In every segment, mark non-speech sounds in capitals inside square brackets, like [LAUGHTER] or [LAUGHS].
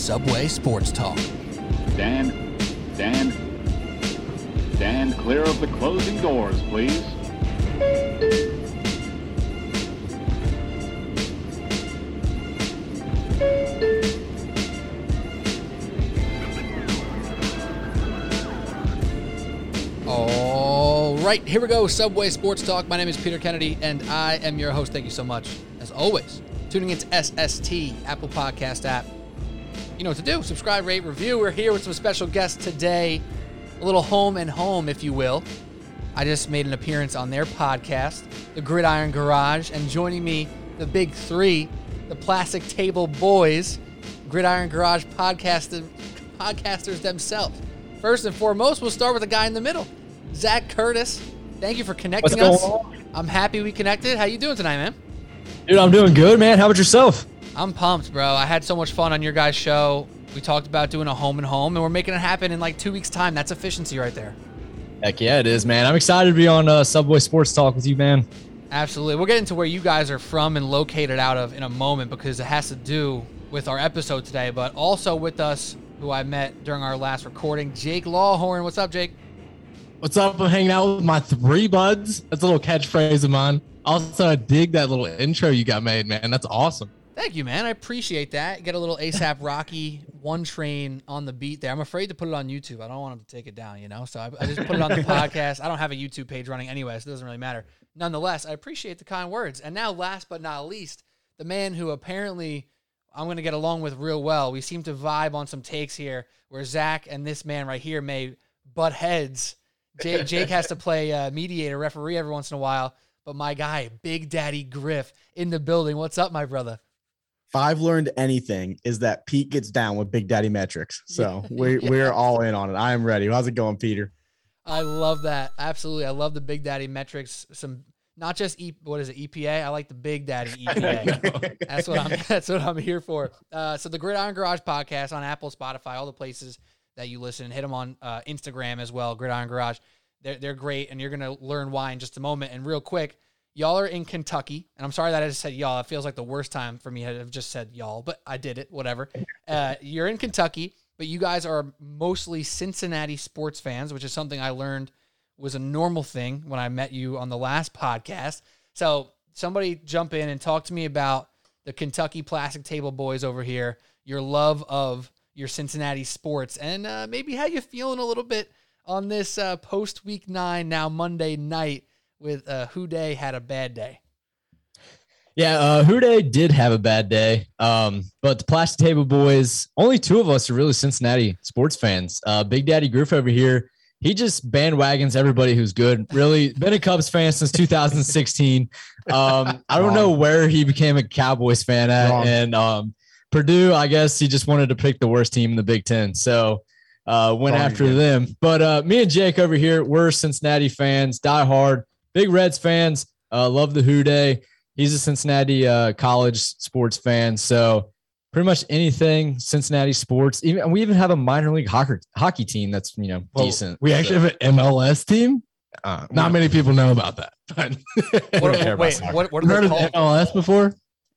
Subway Sports Talk. Dan, Dan, stand clear of the closing doors, please. All right, here we go. Subway Sports Talk. My name is Peter Kennedy, and I am your host. Thank you so much, as always, tuning into SST Apple Podcast app. You know what to do. Subscribe, rate, review. We're here with some special guests today. A little home and home, if you will. I just made an appearance on their podcast, The Gridiron Garage, and joining me, the big three, the Plastic Table Boys, Gridiron Garage podcast, podcasters themselves. First and foremost, we'll start with the guy in the middle, Zach Curtis. Thank you for connecting us. I'm happy we connected. How you doing tonight, man? Dude, I'm doing good, man. How about yourself? I'm pumped, bro. I had so much fun on your guys' show. We talked about doing a home and home, and we're making it happen in like two weeks' time. That's efficiency right there. Heck yeah, it is, man. I'm excited to be on uh, Subway Sports Talk with you, man. Absolutely. We'll get into where you guys are from and located out of in a moment because it has to do with our episode today, but also with us, who I met during our last recording, Jake Lawhorn. What's up, Jake? What's up? I'm hanging out with my three buds. That's a little catchphrase of mine. Also, I dig that little intro you got made, man. That's awesome. Thank you, man. I appreciate that. Get a little ASAP [LAUGHS] Rocky one train on the beat there. I'm afraid to put it on YouTube. I don't want him to take it down, you know? So I, I just put it on the [LAUGHS] podcast. I don't have a YouTube page running anyway, so it doesn't really matter. Nonetheless, I appreciate the kind words. And now, last but not least, the man who apparently I'm going to get along with real well. We seem to vibe on some takes here where Zach and this man right here may butt heads. Jake, [LAUGHS] Jake has to play uh, mediator, referee every once in a while. But my guy, Big Daddy Griff, in the building. What's up, my brother? If I've learned anything is that Pete gets down with Big Daddy metrics. So we [LAUGHS] we're all in on it. I am ready. How's it going, Peter? I love that. Absolutely. I love the Big Daddy metrics. Some not just e, what is it EPA. I like the Big Daddy [LAUGHS] EPA. that's what I'm. [LAUGHS] That's what I'm here for. Uh, so the Gridiron Garage podcast on Apple, Spotify, all the places that you listen. Hit them on uh, Instagram as well. Gridiron Garage. They're they're great, and you're gonna learn why in just a moment. And real quick, y'all are in Kentucky, and I'm sorry that I just said y'all. It feels like the worst time for me to have just said y'all, but I did it. Whatever. Uh, you're in Kentucky, but you guys are mostly Cincinnati sports fans, which is something I learned was a normal thing when I met you on the last podcast. So somebody jump in and talk to me about the Kentucky Plastic Table Boys over here, your love of your Cincinnati sports, and uh, maybe how you feeling a little bit on this uh, post week nine, now Monday night with uh, Who Dey had a bad day. Yeah, uh, Who Dey did have a bad day, um, but the Plastic Table Boys, only two of us are really Cincinnati sports fans. Uh, Big Daddy Griff over here, he just bandwagons everybody who's good. Really been a Cubs fan since 2016. Um, I don't know where he became a Cowboys fan at, Wrong. and um, Purdue, I guess he just wanted to pick the worst team in the Big Ten, so uh, went Wrong after again. them. But uh, me and Jake over here, we're Cincinnati fans, die hard, big Reds fans. Uh, love the Who Dey. he's a Cincinnati uh, college sports fan. So pretty much anything Cincinnati sports. Even we even have a minor league hockey hockey team that's you know Well, decent. We actually have an MLS team. Uh, not many people know about that. [LAUGHS] What, care about wait, soccer. what, what you are heard they of? MLS before?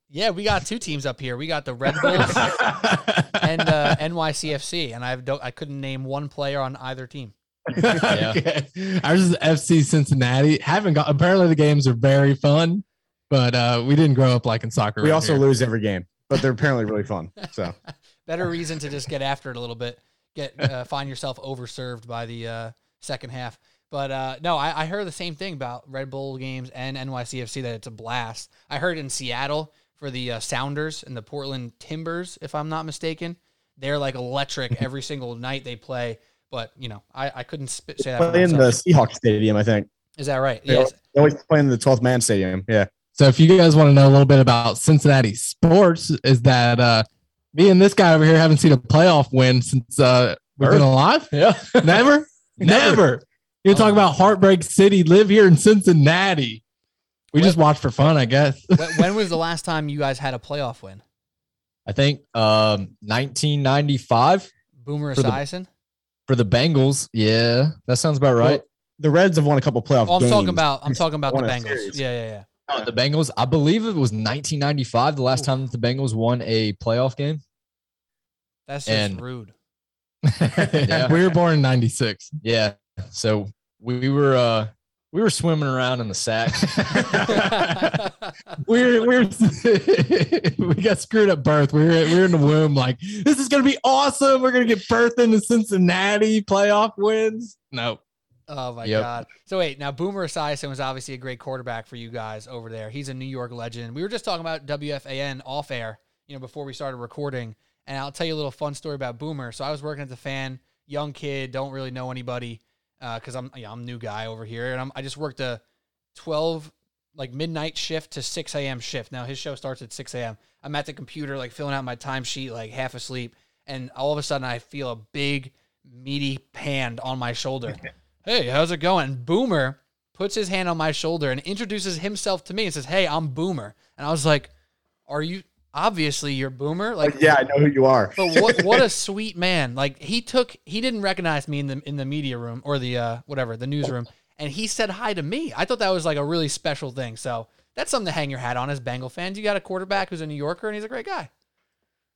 Yeah, we got two teams up here. We got the Red Bulls [LAUGHS] and uh, NYCFC, and I don't, I couldn't name one player on either team. [LAUGHS] okay. Ours is FC Cincinnati. Haven't got apparently the games are very fun, but uh, we didn't grow up like in soccer. We around also here. lose every game, but they're apparently really fun. So [LAUGHS] Better reason to just get after it a little bit. Get uh, find yourself overserved by the uh, second half. But uh, no, I, I heard the same thing about Red Bull games and NYCFC that it's a blast. I heard in Seattle for the uh, Sounders and the Portland Timbers, if I'm not mistaken, they're like electric [LAUGHS] every single night they play. But you know, I, I couldn't sp- say that. Play in the myself. Seahawks stadium, I think. Is that right? They Yes. They always play in the 12th man stadium. Yeah. So if you guys want to know a little bit about Cincinnati sports, is that uh, me and this guy over here haven't seen a playoff win since uh, we've been alive. Yeah. [LAUGHS] [LAUGHS] Never, never. You talk Oh. about heartbreak city. Live here in Cincinnati. We What- just watch for fun, I guess. when, [LAUGHS] when was the last time you guys had a playoff win? I think um, 1995 Boomer For Esiason? For the Bengals. Yeah, that sounds about right. The Reds have won a couple playoff Oh, I'm games. talking about. I'm talking about the Bengals. series. Yeah, yeah, yeah. Oh, the Bengals. I believe it was 1995, the last time that the Bengals won a playoff game. That's just And- rude. [LAUGHS] Yeah. we were born in '96. Yeah. So we were uh we were swimming around in the sack. [LAUGHS] we're we're [LAUGHS] we got screwed at birth. We were we were in the womb like this is gonna be awesome. We're gonna get birthed into Cincinnati playoff wins. No, Oh my Yep. god! So wait, now Boomer Esiason was obviously a great quarterback for you guys over there. He's a New York legend. We were just talking about WFAN off air, you know, before we started recording. And I'll tell you a little fun story about Boomer. So I was working at the fan, young kid, don't really know anybody, Uh, because I'm yeah, I'm a new guy over here, and I'm, I just worked a twelve like midnight shift to six a.m. shift. Now his show starts at six a.m. I'm at the computer like filling out my timesheet, like half asleep, and all of a sudden I feel a big meaty hand on my shoulder. [LAUGHS] hey, how's it going? Boomer puts his hand on my shoulder and introduces himself to me and says, Hey, I'm Boomer. And I was like, Are you obviously you're Boomer? Like yeah, I know who you are. but what what a [LAUGHS] sweet man. Like he took he didn't recognize me in the in the media room or the uh whatever, the newsroom, and he said hi to me. I thought that was like a really special thing. So that's something to hang your hat on as Bengal fans. You got a quarterback who's a New Yorker and he's a great guy.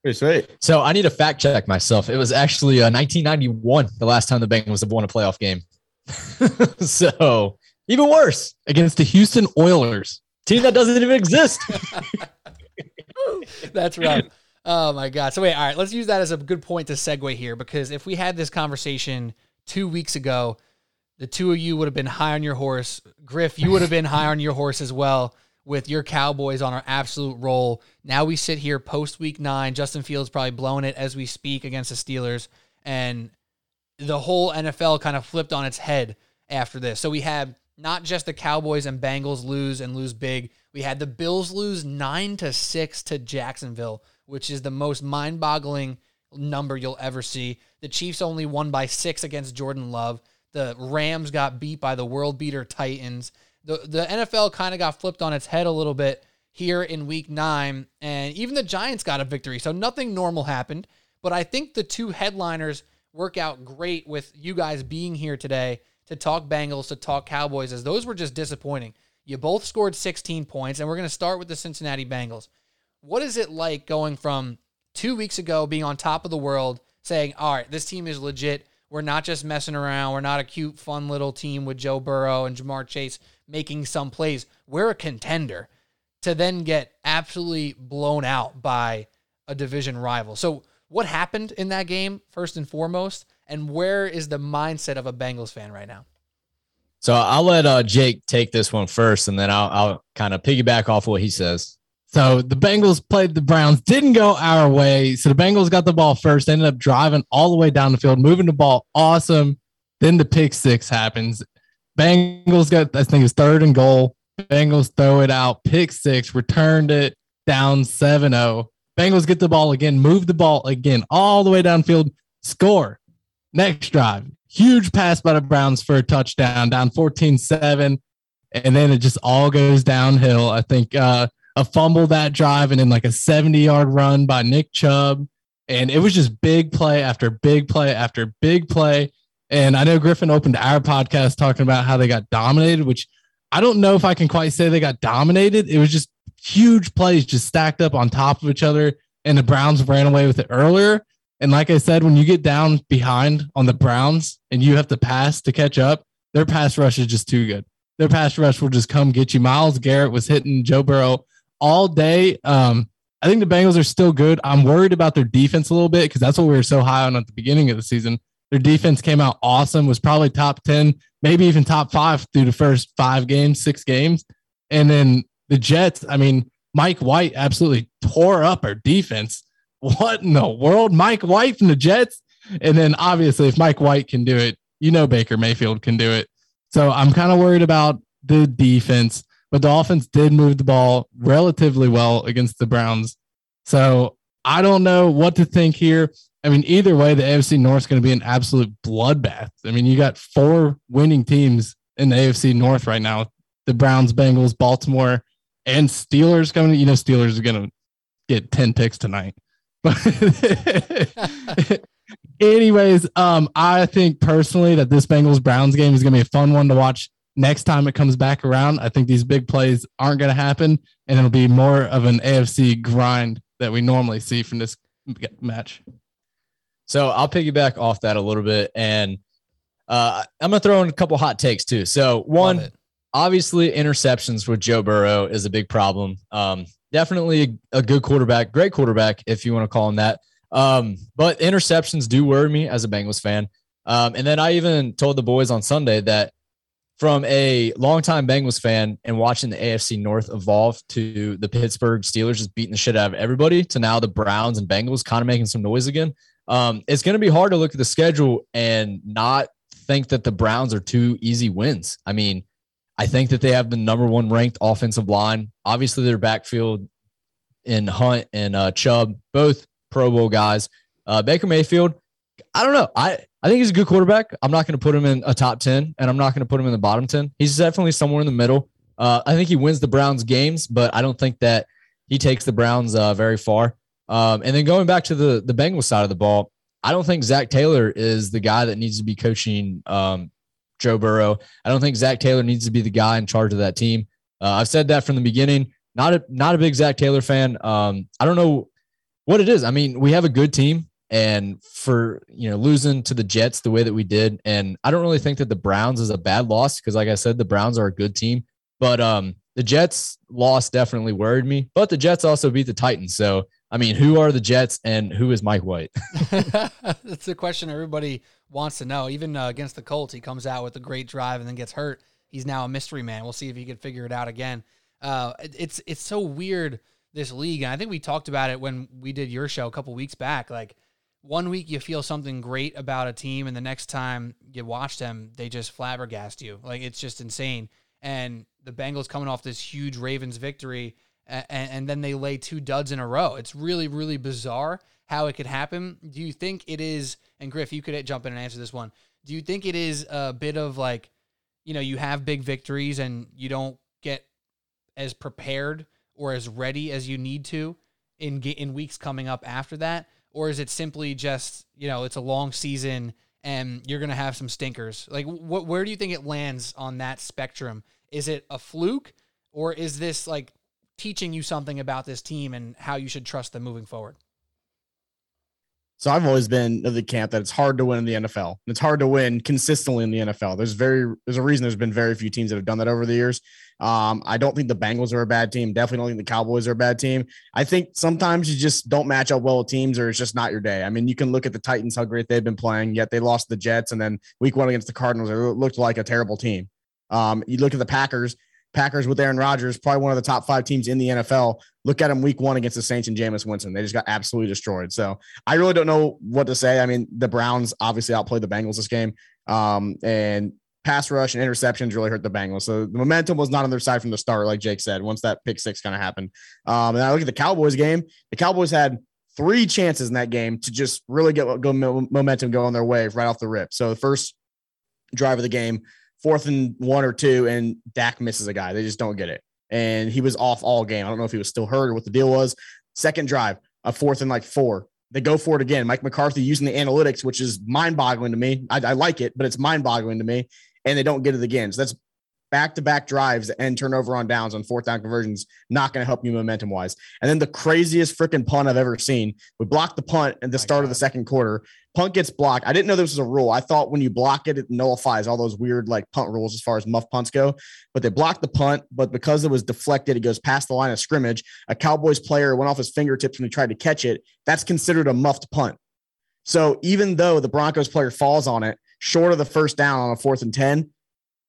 Pretty sweet. So I need to fact check myself. It was actually uh, 1991, the last time the Bengals have won a playoff game. [LAUGHS] so even worse, against the Houston Oilers. team that doesn't even exist. [LAUGHS] [LAUGHS] That's rough. Oh my god. So wait, all right, let's use that as a good point to segue here because if we had this conversation two weeks ago, the two of you would have been high on your horse. Griff, you would have been high on your horse as well with your Cowboys on our absolute roll. Now we sit here post week nine. Justin Fields probably blowing it as we speak against the Steelers. And the whole NFL kind of flipped on its head after this. So we had not just the Cowboys and Bengals lose and lose big. We had the Bills lose nine to six to Jacksonville, which is the most mind-boggling number you'll ever see. The Chiefs only won by six against Jordan Love. The Rams got beat by the world beater Titans. The the NFL kind of got flipped on its head a little bit here in week nine, and even the Giants got a victory. So nothing normal happened. But I think the two headliners work out great with you guys being here today to talk Bengals, to talk Cowboys, as those were just disappointing. You both scored 16 points, and we're going to start with the Cincinnati Bengals. What is it like going from two weeks ago being on top of the world, saying, all right, this team is legit. We're not just messing around. We're not a cute, fun little team with Joe Burrow and Ja'Marr Chase making some plays. We're a contender to then get absolutely blown out by a division rival. So, what happened in that game, first and foremost, and where is the mindset of a Bengals fan right now? So I'll let uh, Jake take this one first, and then I'll, I'll kind of piggyback off what he says. So the Bengals played the Browns, didn't go our way. So the Bengals got the ball first, ended up driving all the way down the field, moving the ball. Awesome. Then the pick six happens. Bengals got, I think it's third and goal. Bengals throw it out, pick six, returned it down 7 0. Bengals get the ball again, move the ball again, all the way downfield, score. Next drive, huge pass by the Browns for a touchdown, down 14 7. And then it just all goes downhill. I think uh, a fumble that drive and then like a 70 yard run by Nick Chubb. And it was just big play after big play after big play. And I know Griffin opened our podcast talking about how they got dominated, which I don't know if I can quite say they got dominated. It was just huge plays just stacked up on top of each other. And the Browns ran away with it earlier. And like I said, when you get down behind on the Browns and you have to pass to catch up, their pass rush is just too good. Their pass rush will just come get you. Myles Garrett was hitting Joe Burrow all day. Um, I think the Bengals are still good. I'm worried about their defense a little bit because that's what we were so high on at the beginning of the season. Their defense came out awesome, was probably top 10, maybe even top five through the first five games, six games. And then the Jets, I mean, Mike White absolutely tore up our defense. What in the world? Mike White from the Jets? And then obviously, if Mike White can do it, you know Baker Mayfield can do it. So I'm kind of worried about the defense, but the offense did move the ball relatively well against the Browns. So I don't know what to think here. I mean, either way, the AFC North is going to be an absolute bloodbath. I mean, you got four winning teams in the AFC North right now the Browns, Bengals, Baltimore, and Steelers coming. You know, Steelers are going to get 10 picks tonight. But [LAUGHS] anyways, um, I think personally that this Bengals Browns game is going to be a fun one to watch next time it comes back around. I think these big plays aren't going to happen, and it'll be more of an AFC grind that we normally see from this match. So I'll piggyback off that a little bit, and uh, I'm gonna throw in a couple hot takes too. So one, obviously, interceptions with Joe Burrow is a big problem. Um, definitely a, good quarterback, great quarterback if you want to call him that. Um, but interceptions do worry me as a Bengals fan. Um, and then I even told the boys on Sunday that from a longtime Bengals fan and watching the AFC North evolve to the Pittsburgh Steelers just beating the shit out of everybody to now the Browns and Bengals kind of making some noise again. Um, it's going to be hard to look at the schedule and not think that the Browns are two easy wins. I mean, I think that they have the number one ranked offensive line. Obviously, their backfield in Hunt and uh, Chubb, both Pro Bowl guys. Uh, Baker Mayfield, I don't know. I I think he's a good quarterback. I'm not going to put him in a top 10 and I'm not going to put him in the bottom 10. He's definitely somewhere in the middle. Uh, I think he wins the Browns games, but I don't think that he takes the Browns uh, very far. Um, and then going back to the, the Bengals side of the ball, I don't think Zac Taylor is the guy that needs to be coaching um, Joe Burrow. I don't think Zac Taylor needs to be the guy in charge of that team. Uh, I've said that from the beginning. Not a not a big Zac Taylor fan. Um, I don't know what it is. I mean, we have a good team and for you know losing to the Jets the way that we did, and I don't really think that the Browns is a bad loss because, like I said, the Browns are a good team, but um, the Jets loss definitely worried me. But the Jets also beat the Titans, so I mean, who are the Jets and who is Mike White? [LAUGHS] [LAUGHS] That's the question everybody wants to know. Even uh, against the Colts, he comes out with a great drive and then gets hurt. He's now a mystery man. We'll see if he can figure it out again. Uh, it, it's it's so weird this league, and I think we talked about it when we did your show a couple weeks back. Like one week you feel something great about a team, and the next time you watch them, they just flabbergast you. Like it's just insane. And the Bengals coming off this huge Ravens victory, and, and then they lay two duds in a row. It's really, really bizarre how it could happen. Do you think it is? And Griff, you could jump in and answer this one. Do you think it is a bit of like, you know, you have big victories and you don't get as prepared or as ready as you need to in in weeks coming up after that? or is it simply just you know it's a long season and you're gonna have some stinkers? Like, what where do you think it lands on that spectrum? Is it a fluke, or is this like teaching you something about this team and how you should trust them moving forward? So I've always been of the camp that it's hard to win in the NFL. It's hard to win consistently in the NFL. There's very there's a reason there's been very few teams that have done that over the years. Um, I don't think the Bengals are a bad team. Definitely don't think the Cowboys are a bad team. I think sometimes you just don't match up well with teams, or it's just not your day. I mean, you can look at the Titans, how great they've been playing, yet they lost the Jets, and then Week One against the Cardinals, it looked like a terrible team. Um, you look at the Packers. Packers with Aaron Rodgers, probably one of the top five teams in the NFL. Look at them week one against the Saints and Jameis Winston. They just got absolutely destroyed. So I really don't know what to say. I mean, the Browns obviously outplayed the Bengals this game. Um, and pass rush and interceptions really hurt the Bengals. So the momentum was not on their side from the start, like Jake said, once that pick six kind of happened. Um, and I look at the Cowboys game. The Cowboys had three chances in that game to just really get go momentum going their way right off the rip. So the first drive of the game, fourth and one or two, and Dak misses a guy. They just don't get it. And he was off all game. I don't know if he was still hurt or what the deal was. Second drive, a fourth and like four. They go for it again. Mike McCarthy using the analytics, which is mind boggling to me. I, I like it, but it's mind boggling to me. And they don't get it again. So that's back to back drives and turnover on downs on fourth down conversions, not going to help you momentum wise. And then the craziest freaking punt I've ever seen. We blocked the punt at the start of the second quarter. Punt gets blocked. I didn't know this was a rule. I thought when you block it, it nullifies all those weird like punt rules as far as muff punts go. But they blocked the punt, but because it was deflected, it goes past the line of scrimmage. A Cowboys player went off his fingertips when he tried to catch it. That's considered a muffed punt. So even though the Broncos player falls on it, short of the first down on a fourth and 10,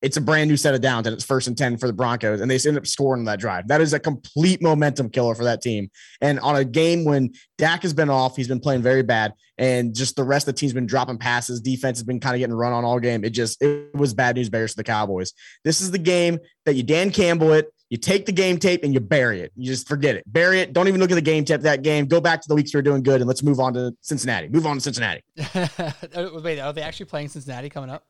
it's a brand new set of downs and it's first and 10 for the Broncos. And they end up scoring that drive. That is a complete momentum killer for that team. And on a game when Dak has been off, he's been playing very bad. And just the rest of the team's been dropping passes. Defense has been kind of getting run on all game. It just, it was bad news bears for the Cowboys. This is the game that you Dan Campbell it. You take the game tape and you bury it. You just forget it. Bury it. Don't even look at the game tape that game. Go back to the weeks we are doing good and let's move on to Cincinnati. Move on to Cincinnati. [LAUGHS] Wait, are they actually playing Cincinnati coming up?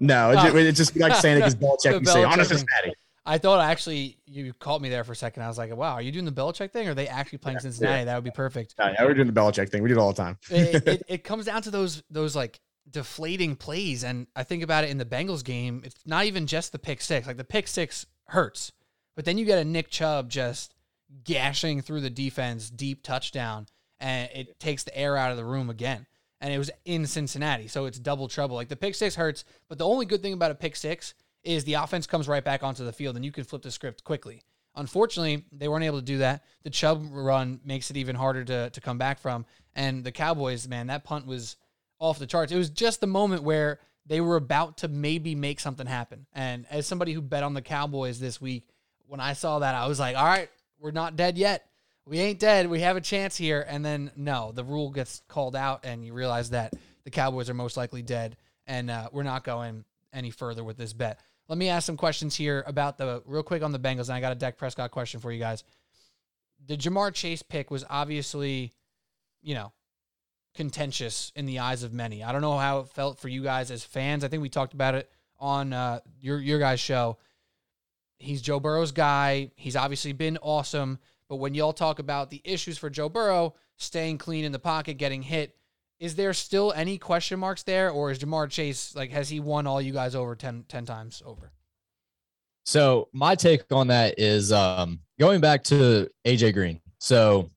No, it, just, oh. it just like saying it because Belichick. [LAUGHS] You say on Cincinnati. I thought actually you caught me there for a second. I was like, "Wow, are you doing the Belichick thing? Or are they actually playing yeah, Cincinnati? Yeah. That would be perfect." Yeah, yeah, we're doing the Belichick thing. We do it all the time. it, it, [LAUGHS] it, comes down to those those like deflating plays, and I think about it in the Bengals game. It's not even just the pick six. Like the pick six hurts, but then you get a Nick Chubb just gashing through the defense, deep touchdown, and it takes the air out of the room again. And it was in Cincinnati, so it's double trouble. Like the pick six hurts, but the only good thing about a pick six is the offense comes right back onto the field, and you can flip the script quickly. Unfortunately, they weren't able to do that. The Chubb run makes it even harder to to come back from, and the Cowboys, man, that punt was off the charts. It was just the moment where they were about to maybe make something happen. And as somebody who bet on the Cowboys this week, when I saw that, I was like, all right, we're not dead yet. We ain't dead. We have a chance here. And then, no, the rule gets called out, and you realize that the Cowboys are most likely dead. And uh, we're not going any further with this bet. Let me ask some questions here about the real quick on the Bengals. And I got a Dak Prescott question for you guys. The Ja'Marr Chase pick was obviously, you know, contentious in the eyes of many. I don't know how it felt for you guys as fans. I think we talked about it on uh, your your guys' show. He's Joe Burrow's guy. He's obviously been awesome. But when y'all talk about the issues for Joe Burrow, staying clean in the pocket, getting hit, is there still any question marks there? Or is Ja'Marr Chase, like, has he won all you guys over 10, 10 times over? So my take on that is um, going back to AJ Green. So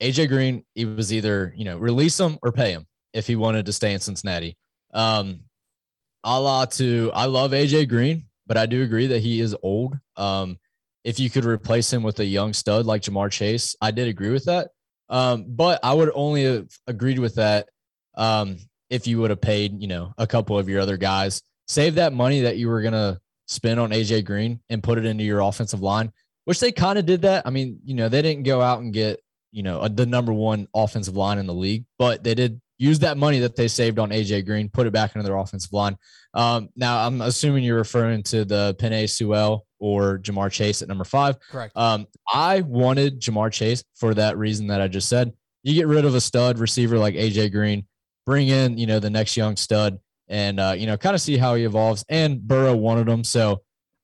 AJ Green, he was either, you know, release him or pay him if he wanted to stay in Cincinnati. Um, a la to, I love AJ Green, but I do agree that he is old. Um, if you could replace him with a young stud like Ja'Marr Chase, I did agree with that. Um, but I would only have agreed with that um, if you would have paid, you know, a couple of your other guys. Save that money that you were gonna spend on AJ Green and put it into your offensive line, which they kind of did that. I mean, you know, they didn't go out and get, you know, a, the number one offensive line in the league, but they did use that money that they saved on AJ Green, put it back into their offensive line. Um, now, I'm assuming you're referring to the Penei Sewell or Ja'Marr Chase at number five. Correct. Um, I wanted Ja'Marr Chase for that reason that I just said. You get rid of a stud receiver like AJ Green, bring in, you know, the next young stud and, uh, you know, kind of see how he evolves. And Burrow wanted him. So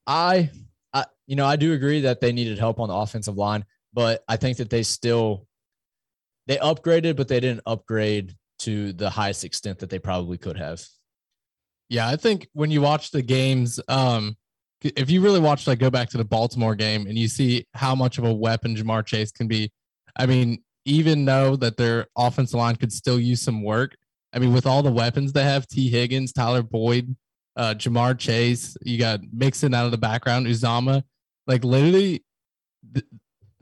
I, I, you know, I do agree that they needed help on the offensive line, but I think that they still, they upgraded, but they didn't upgrade to the highest extent that they probably could have. Yeah, I think when you watch the games, um, if you really watch, like, go back to the Baltimore game and you see how much of a weapon Ja'Marr Chase can be. I mean, even though that their offensive line could still use some work, I mean, with all the weapons they have, Tee Higgins, Tyler Boyd, uh, Ja'Marr Chase, you got Mixon out of the background, Uzomah, like literally, the,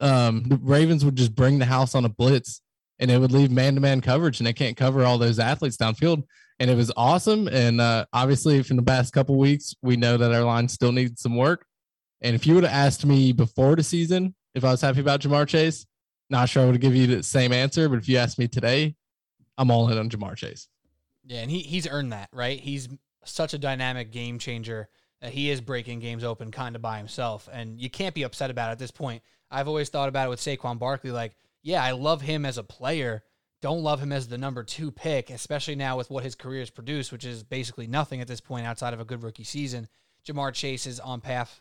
um, the Ravens would just bring the house on a blitz and it would leave man to man coverage and they can't cover all those athletes downfield. And it was awesome. And uh, obviously, from the past couple weeks, we know that our line still needs some work. And if you would have asked me before the season if I was happy about Ja'Marr Chase, not sure I would give you the same answer. But if you asked me today, I'm all in on Ja'Marr Chase. Yeah, and he he's earned that, right? He's such a dynamic game changer that he is breaking games open kind of by himself. And you can't be upset about it at this point. I've always thought about it with Saquon Barkley, like, yeah, I love him as a player. Don't love him as the number two pick, especially now with what his career has produced, which is basically nothing at this point outside of a good rookie season. Ja'Marr Chase is on path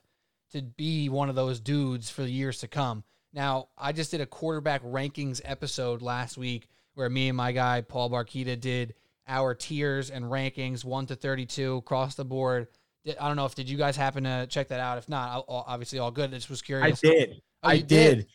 to be one of those dudes for the years to come. Now, I just did a quarterback rankings episode last week where me and my guy Paul Barquita did our tiers and rankings one to 32 across the board. I don't know if did you guys happen to check that out? If not, obviously all good. I just was curious. I did. Oh, I did. did?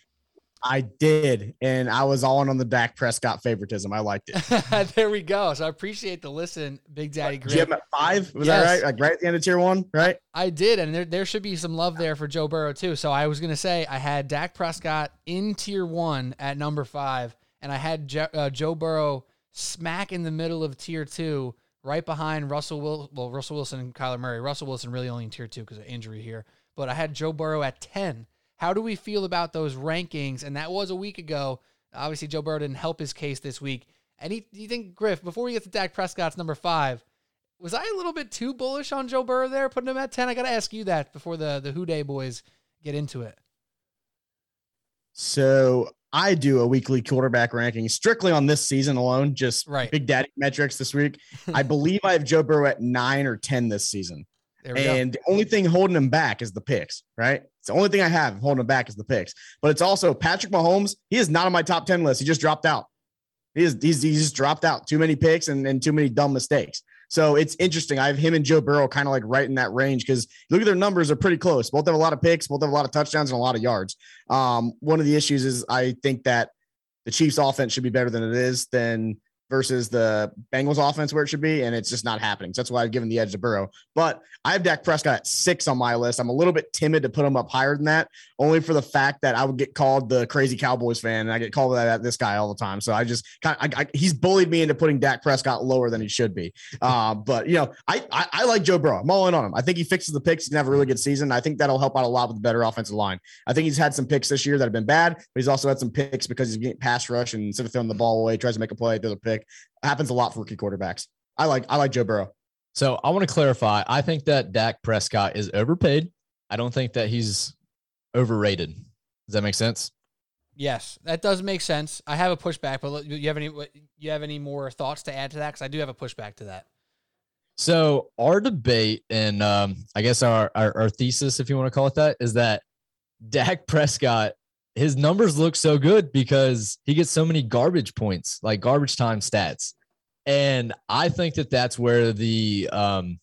I did. And I was all in on the Dak Prescott favoritism. I liked it. [LAUGHS] there we go. So I appreciate the listen, Big Daddy Did you have Griff. him at five? Was Yes. that right? Like right at the end of tier one, right? I did, and there there should be some love there for Joe Burrow too. So I was gonna say I had Dak Prescott in tier one at number five, and I had Jo- uh, Joe Burrow smack in the middle of tier two, right behind Russell Will. Well, Russell Wilson and Kyler Murray. Russell Wilson really only in tier two because of injury here, but I had Joe Burrow at ten. How do we feel about those rankings? And that was a week ago. Obviously, Joe Burrow didn't help his case this week. And do you think Griff? Before we get to Dak Prescott's number five, was I a little bit too bullish on Joe Burrow there, putting him at ten? I got to ask you that before the the Who Dey boys get into it. So I do a weekly quarterback ranking strictly on this season alone, just Right. big daddy metrics this week. [LAUGHS] I believe I have Joe Burrow at nine or 10 this season. And the only thing holding him back is the picks, right? It's the only thing I have holding him back is the picks. But it's also Patrick Mahomes. He is not on my top 10 list. He just dropped out. He is he's, he's just dropped out. Too many picks and, and too many dumb mistakes. So it's interesting. I have him and Joe Burrow kind of like right in that range because look at their numbers are pretty close. Both have a lot of picks, both have a lot of touchdowns and a lot of yards. Um, one of the issues is I think that the Chiefs offense should be better than it is than versus the Bengals offense where it should be, and it's just not happening. So that's why I've given the edge to Burrow. But I have Dak Prescott at six on my list. I'm a little bit timid to put him up higher than that, only for the fact that I would get called the crazy Cowboys fan, and I get called that at this guy all the time. So I just kind of he's bullied me into putting Dak Prescott lower than he should be. Uh, [LAUGHS] but you know, I, I I like Joe Burrow. I'm all in on him. I think he fixes the picks. He's gonna have a really good season. I think that'll help out a lot with the better offensive line. I think he's had some picks this year that have been bad, but he's also had some picks because he's getting pass rush and instead of throwing the ball away, tries to make a play, throw the pick. Happens a lot for rookie quarterbacks. I like I like Joe Burrow. So I want to clarify. I think that Dak Prescott is overpaid. I don't think that he's overrated. Does that make sense? Yes, that does make sense. I have a pushback, but you have any you have any more thoughts to add to that? Because I do have a pushback to that. So our debate and um, I guess our, our our thesis, if you want to call it that, is that Dak [LAUGHS] Prescott his numbers look so good because he gets so many garbage points, like garbage time stats. And I think that that's where the um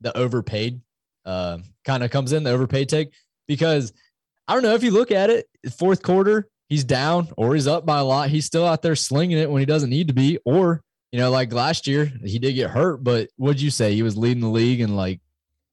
the overpaid uh kind of comes in, the overpaid take because I don't know if you look at it, fourth quarter, he's down or he's up by a lot. He's still out there slinging it when he doesn't need to be or you know, like last year, he did get hurt, but what'd you say? He was leading the league in like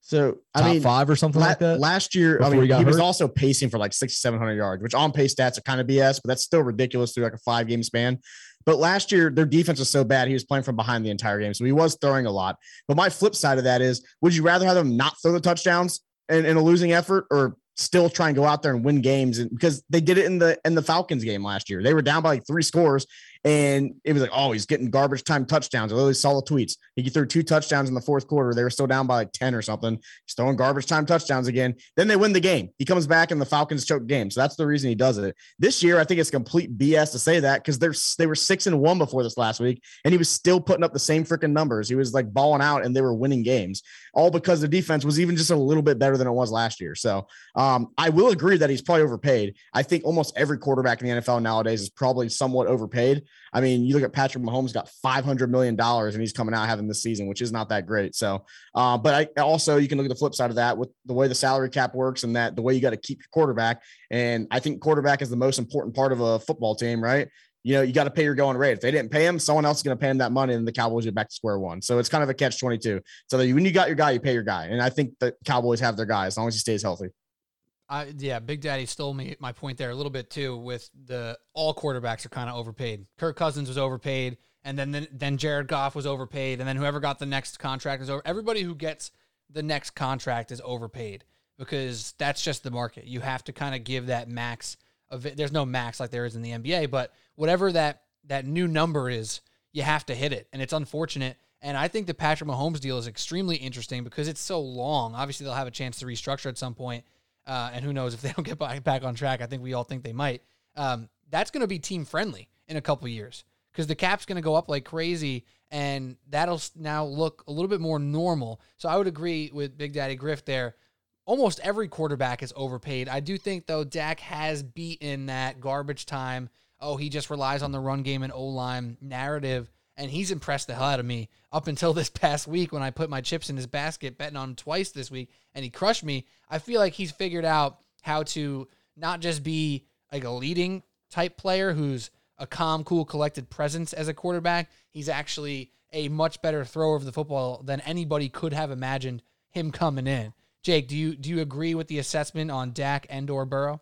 so top I mean, five or something la- like that. Last year, I mean, he he was also pacing for like six, seven hundred yards, which on pace stats are kind of BS, but that's still ridiculous through like a five game span. But last year, their defense was so bad, he was playing from behind the entire game. So he was throwing a lot. But my flip side of that is would you rather have them not throw the touchdowns in, in a losing effort or still try and go out there and win games? And because they did it in the in the Falcons game last year. They were down by like three scores and it was like, oh, he's getting garbage time touchdowns. I literally saw the tweets. He threw two touchdowns in the fourth quarter. They were still down by like 10 or something. He's throwing garbage time touchdowns again. Then they win the game. He comes back and the Falcons choke game. So that's the reason he does it. This year, I think it's complete BS to say that because they're they were six and one before this last week, and he was still putting up the same freaking numbers. He was like balling out and they were winning games, all because the defense was even just a little bit better than it was last year. So um, I will agree that he's probably overpaid. I think almost every quarterback in the NFL nowadays is probably somewhat overpaid. I mean, you look at Patrick Mahomes got five hundred million dollars, and he's coming out having this season, which is not that great. So, uh, but I also you can look at the flip side of that with the way the salary cap works, and that the way you got to keep your quarterback. And I think quarterback is the most important part of a football team, right? You know, you got to pay your going rate. If they didn't pay him, someone else is going to pay him that money, and the Cowboys are back to square one. So it's kind of a catch twenty two. So when you got your guy, you pay your guy, and I think the Cowboys have their guy as long as he stays healthy. I yeah, Big Daddy stole me my point there a little bit too. With the all quarterbacks are kind of overpaid. Kirk Cousins was overpaid, and then, then Jared Goff was overpaid, and then whoever got the next contract is over. Everybody who gets the next contract is overpaid because that's just the market. You have to kind of give that max of it. There's no max like there is in the NBA, but whatever that that new number is, you have to hit it, and it's unfortunate. And I think the Patrick Mahomes deal is extremely interesting because it's so long. Obviously, they'll have a chance to restructure at some point. Uh, and who knows if they don't get back, on track? I think we all think they might. Um, that's going to be team friendly in a couple years because the cap's going to go up like crazy, and that'll now look a little bit more normal. So I would agree with Big Daddy Griff there. Almost every quarterback is overpaid. I do think though Dak has beaten that garbage time. Oh, he just relies on the run game and O line narrative, and he's impressed the hell out of me up until this [LAUGHS] past week when I put my chips in his basket, betting on him twice this week, and he crushed me. I feel like he's figured out how to not just be like a leading type player who's a calm, cool, collected presence as a quarterback. He's actually a much better thrower of the football than anybody could have imagined him coming in. Jake, do you do you agree with the assessment on Dak and or Burrow?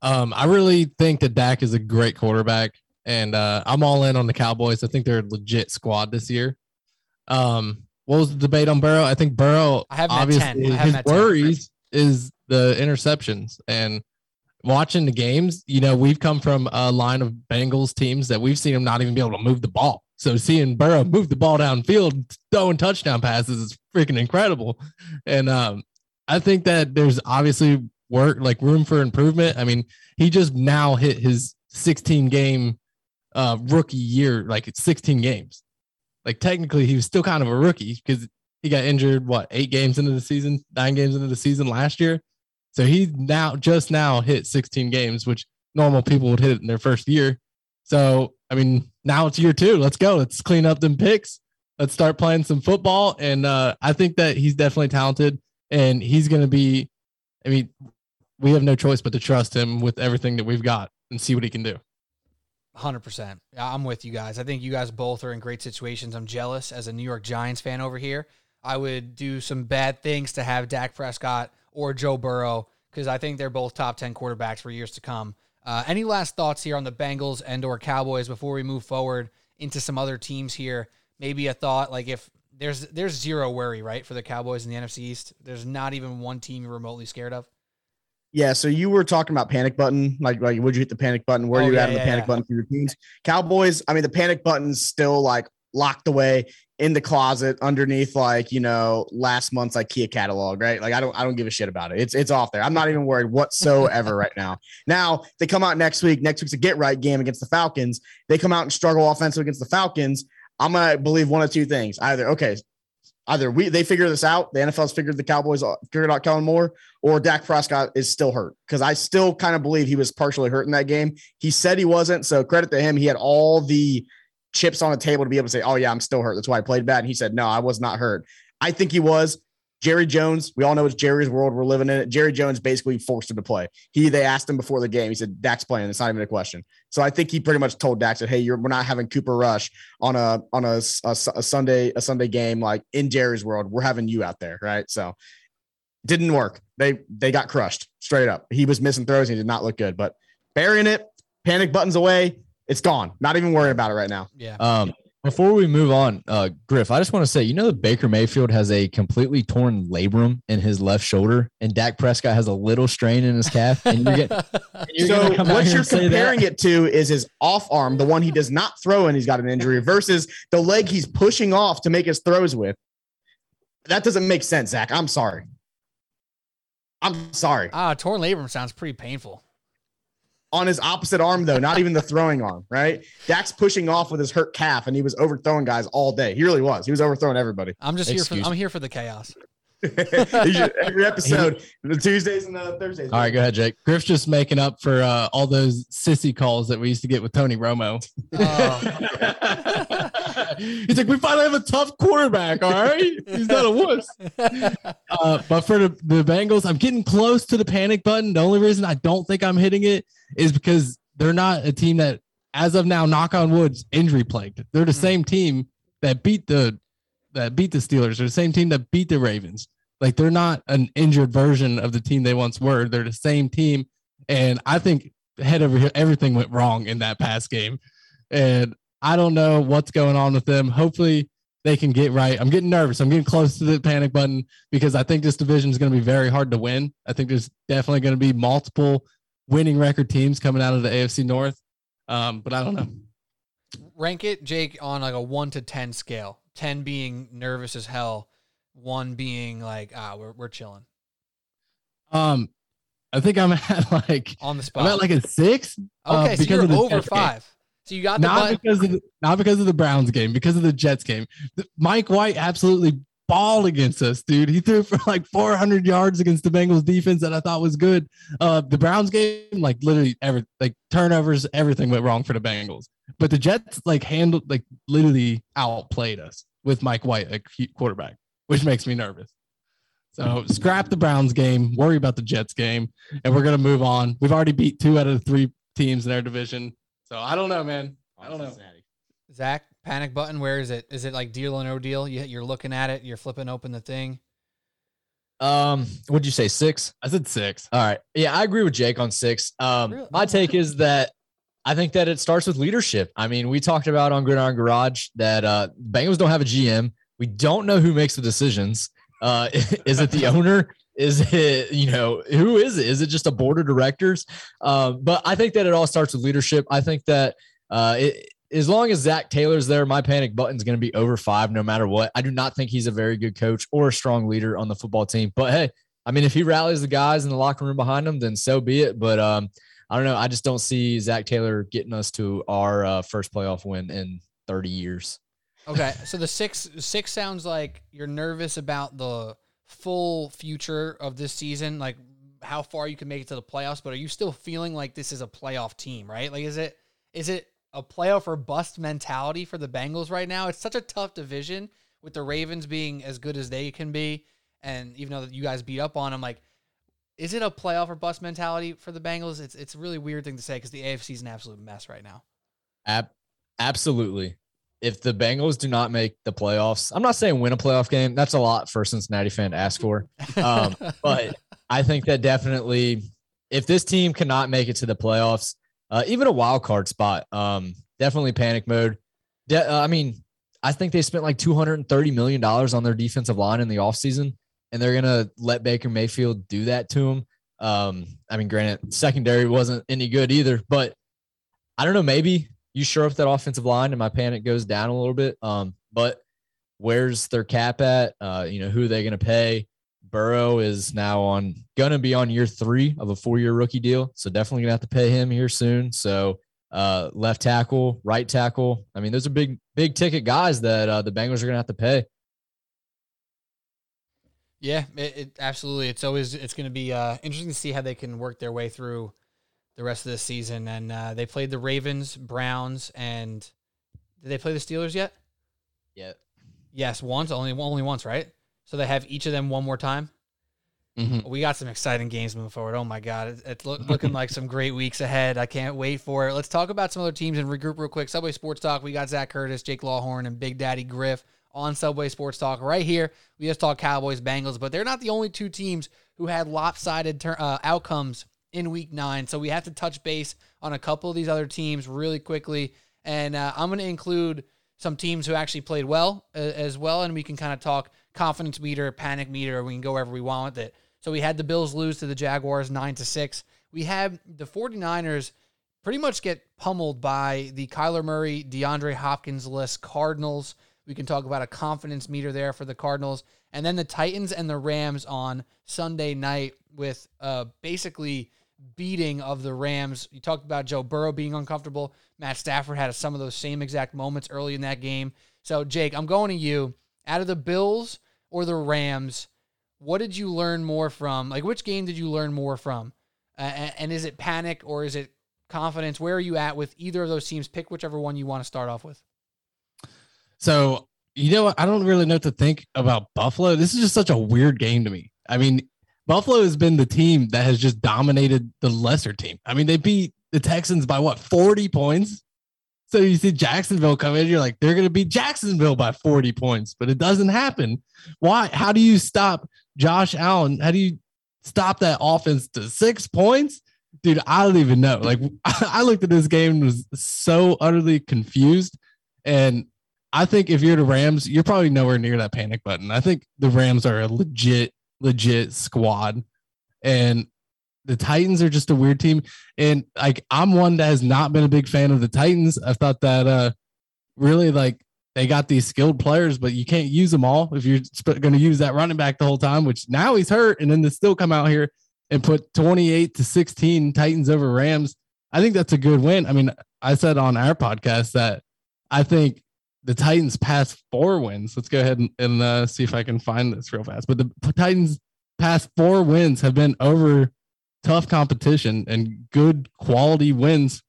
Um, I really think that Dak is a great quarterback, and uh, I'm all in on the Cowboys. I think they're a legit squad this year. Um, what was the debate on Burrow? I think Burrow I have obviously I have his at 10. worries is the interceptions and watching the games. You know, we've come from a line of Bengals teams that we've seen them not even be able to move the ball. So seeing Burrow move the ball downfield, throwing touchdown passes is freaking incredible. And um, I think that there's obviously work like room for improvement. I mean, he just now hit his 16 game uh, rookie year, like it's 16 games. Like technically, he was still kind of a rookie because he got injured. What eight games into the season, nine games into the season last year. So he now just now hit 16 games, which normal people would hit it in their first year. So I mean, now it's year two. Let's go. Let's clean up them picks. Let's start playing some football. And uh, I think that he's definitely talented, and he's going to be. I mean, we have no choice but to trust him with everything that we've got and see what he can do. Hundred percent. I'm with you guys. I think you guys both are in great situations. I'm jealous as a New York Giants fan over here. I would do some bad things to have Dak Prescott or Joe Burrow because I think they're both top ten quarterbacks for years to come. Uh, any last thoughts here on the Bengals and or Cowboys before we move forward into some other teams here? Maybe a thought like if there's there's zero worry right for the Cowboys in the NFC East. There's not even one team you're remotely scared of. Yeah, so you were talking about panic button, like like would you hit the panic button? Where Oh, are you yeah, at on the yeah, panic yeah. button for your teams? Cowboys, I mean the panic button's still like locked away in the closet underneath like, you know, last month's IKEA catalog, right? Like I don't I don't give a shit about it. It's it's off there. I'm not even worried whatsoever right now. [LAUGHS] Now, they come out next week, next week's a get right game against the Falcons. They come out and struggle offensive against the Falcons. I'm going to believe one of two things. Either okay, either we they figure this out, the NFL's figured the Cowboys figured out Kellen Moore, or Dak Prescott is still hurt because I still kind of believe he was partially hurt in that game. He said he wasn't, so credit to him. He had all the chips on the table to be able to say, "Oh yeah, I'm still hurt. That's why I played bad." And he said, "No, I was not hurt." I think he was. Jerry Jones, we all know it's Jerry's world. We're living in it. Jerry Jones basically forced him to play. He they asked him before the game. He said, "Dak's playing. It's not even a question." So I think he pretty much told Dak that "Hey, you're we're not having Cooper Rush on a on a, a, a Sunday a Sunday game like in Jerry's world. We're having you out there, right?" So didn't work. They they got crushed straight up. He was missing throws. He did not look good. But burying it, panic buttons away. It's gone. Not even worrying about it right now. Yeah. Um, before we move on, uh, Griff, I just want to say, you know, that Baker Mayfield has a completely torn labrum in his left shoulder, and Dak Prescott has a little strain in his calf. And you're getting, [LAUGHS] you're so gonna come out what you're and that? comparing it to is his off arm, the one he does not throw and he's got an injury, versus the leg he's pushing off to make his throws with. That doesn't make sense, Zach. I'm sorry. I'm sorry. ah, torn labrum sounds pretty painful. On his opposite arm, though, not even the throwing arm, right? Dak's pushing off with his hurt calf, and he was overthrowing guys all day. He really was. He was overthrowing everybody. I'm just here Excuse for I'm here for the chaos. [LAUGHS] He should- Every episode, the Tuesdays and the Thursdays. All right, go ahead, Jake. Griff's just making up for uh, all those sissy calls that we used to get with Tony Romo. Oh. [LAUGHS] He's like, we finally have a tough quarterback. All right, he's not a wuss. [LAUGHS] Uh, but for the, the Bengals, I'm getting close to the panic button. The only reason I don't think I'm hitting it is because they're not a team that, as of now, knock on wood's injury plagued. They're the Hmm. same team that beat the that beat the Steelers. They're the same team that beat the Ravens. Like they're not an injured version of the team they once were. They're the same team, and I think head over here, everything went wrong in that past game, and I don't know what's going on with them. Hopefully they can get right. I'm getting nervous. I'm getting close to the panic button because I think this division is going to be very hard to win. I think there's definitely going to be multiple winning record teams coming out of the AFC North. Um, but I don't know. Rank it, Jake, on like a one to ten scale. Ten being nervous as hell, one being like ah, we're we're chilling Um, I think I'm [LAUGHS] at like on the spot. I'm at like a six. uh, okay, so you're of the over Jets game. five. So you got the not button. because of the, not because of the Browns game, because of the Jets game. The- Mike White absolutely balled against us, dude. He threw for like 400 yards against the Bengals defense that I thought was good. Uh, the Browns game, like literally every like turnovers, everything went wrong for the Bengals. But the Jets like handled like literally outplayed us with Mike White like quarterback, which makes me nervous. So scrap the Browns game, worry about the Jets game, and we're gonna move on. We've already beat two out of the three teams in our division. So I don't know, man. I don't know. Zach, panic button. Where is it? Is it like deal or no deal? You, you're looking at it. You're flipping open the thing. Um, what'd you say? Six? I said six. All right. Yeah, I agree with Jake on six. Um, Really? my take is that I think that it starts with leadership. I mean, we talked about on Gridiron Garage that uh, Bengals don't have a GM. We don't know who makes the decisions. Uh, [LAUGHS] is it the [LAUGHS] owner? Is it, you know, who is it? Is it just a board of directors? Um, but I think that it all starts with leadership. I think that uh, it, as long as Zac Taylor's there, my panic button's going to be over five no matter what. I do not think he's a very good coach or a strong leader on the football team. But hey, I mean, if he rallies the guys in the locker room behind him, then so be it. But um, I don't know. I just don't see Zac Taylor getting us to our uh, first playoff win in 30 years. Okay, so the six six sounds like you're nervous about the full future of this season, like how far you can make it to the playoffs. But are you still feeling like this is a playoff team, right? Like, is it is it a playoff or bust mentality for the Bengals right now? It's such a tough division with the Ravens being as good as they can be, and even though you guys beat up on them, like. Is it a playoff or bust mentality for the Bengals? It's it's a really weird thing to say because the AFC is an absolute mess right now. Ab- absolutely. If the Bengals do not make the playoffs, I'm not saying win a playoff game. That's a lot for a Cincinnati fan to ask for. Um, [LAUGHS] but I think that definitely, if this team cannot make it to the playoffs, uh, even a wild card spot, um, definitely panic mode. De- uh, I mean, I think they spent like $230 million on their defensive line in the offseason, and they're going to let Baker Mayfield do that to him. Um, I mean, granted, secondary wasn't any good either, but I don't know. Maybe you shore up that offensive line and my panic goes down a little bit. Um, but where's their cap at? Uh, you know, who are they going to pay? Burrow is now on going to be on year three of a four year rookie deal. So definitely going to have to pay him here soon. So uh, left tackle, right tackle. I mean, those are big, big ticket guys that uh, the Bengals are going to have to pay. Yeah, it, it absolutely. It's always it's going to be uh, interesting to see how they can work their way through the rest of the season. And uh, they played the Ravens, Browns, and did they play the Steelers yet? Yeah. Yes, once. Only only once, right? So they have each of them one more time. Mhm. We got some exciting games moving forward. Oh my God, it's, it's look, looking like some great weeks ahead. I can't wait for it. Let's talk about some other teams and regroup real quick. Subway Sports Talk. We got Zach Curtis, Jake Lawhorn, and Big Daddy Griff on Subway Sports Talk right here. We just talk Cowboys, Bengals, but they're not the only two teams who had lopsided ter- uh, outcomes in Week Nine. So we have to touch base on a couple of these other teams really quickly, and uh, I'm going to include some teams who actually played well uh, as well, and we can kind of talk confidence meter, panic meter. We can go wherever we want with it. So we had the Bills lose to the Jaguars 9 to 6. We had the 49ers pretty much get pummeled by the Kyler Murray, DeAndre Hopkins list Cardinals. We can talk about a confidence meter there for the Cardinals. And then the Titans and the Rams on Sunday night with uh, basically beating of the Rams. You talked about Joe Burrow being uncomfortable. Matt Stafford had some of those same exact moments early in that game. So, Jake, I'm going to you. Out of the Bills or the Rams, what did you learn more from? Like, which game did you learn more from? Uh, and, is it panic or is it confidence? Where are you at with either of those teams? Pick whichever one you want to start off with. So you know? I don't really know what to think about Buffalo. This is just such a weird game to me. I mean, Buffalo has been the team that has just dominated the lesser team. I mean, they beat the Texans by what 40 points. So you see Jacksonville come in, you're like, they're gonna beat Jacksonville by 40 points, but it doesn't happen. Why? How do you stop Josh Allen? How do you stop that offense to six points? Dude, I don't even know. Like [LAUGHS] I looked at this game and was so utterly confused. And I think if you're the Rams, you're probably nowhere near that panic button. I think the Rams are a legit, legit squad. And the Titans are just a weird team. And like I'm one that has not been a big fan of the Titans. I thought that uh really like they got these skilled players, but you can't use them all if you're going to use that running back the whole time, which now he's hurt. And then they still come out here and put 28 to 16 Titans over Rams. I think that's a good win. I mean, I said on our podcast that I think the Titans past four wins. Let's go ahead and, and uh, see if I can find this real fast. But the Titans past four wins have been over tough competition and good quality wins.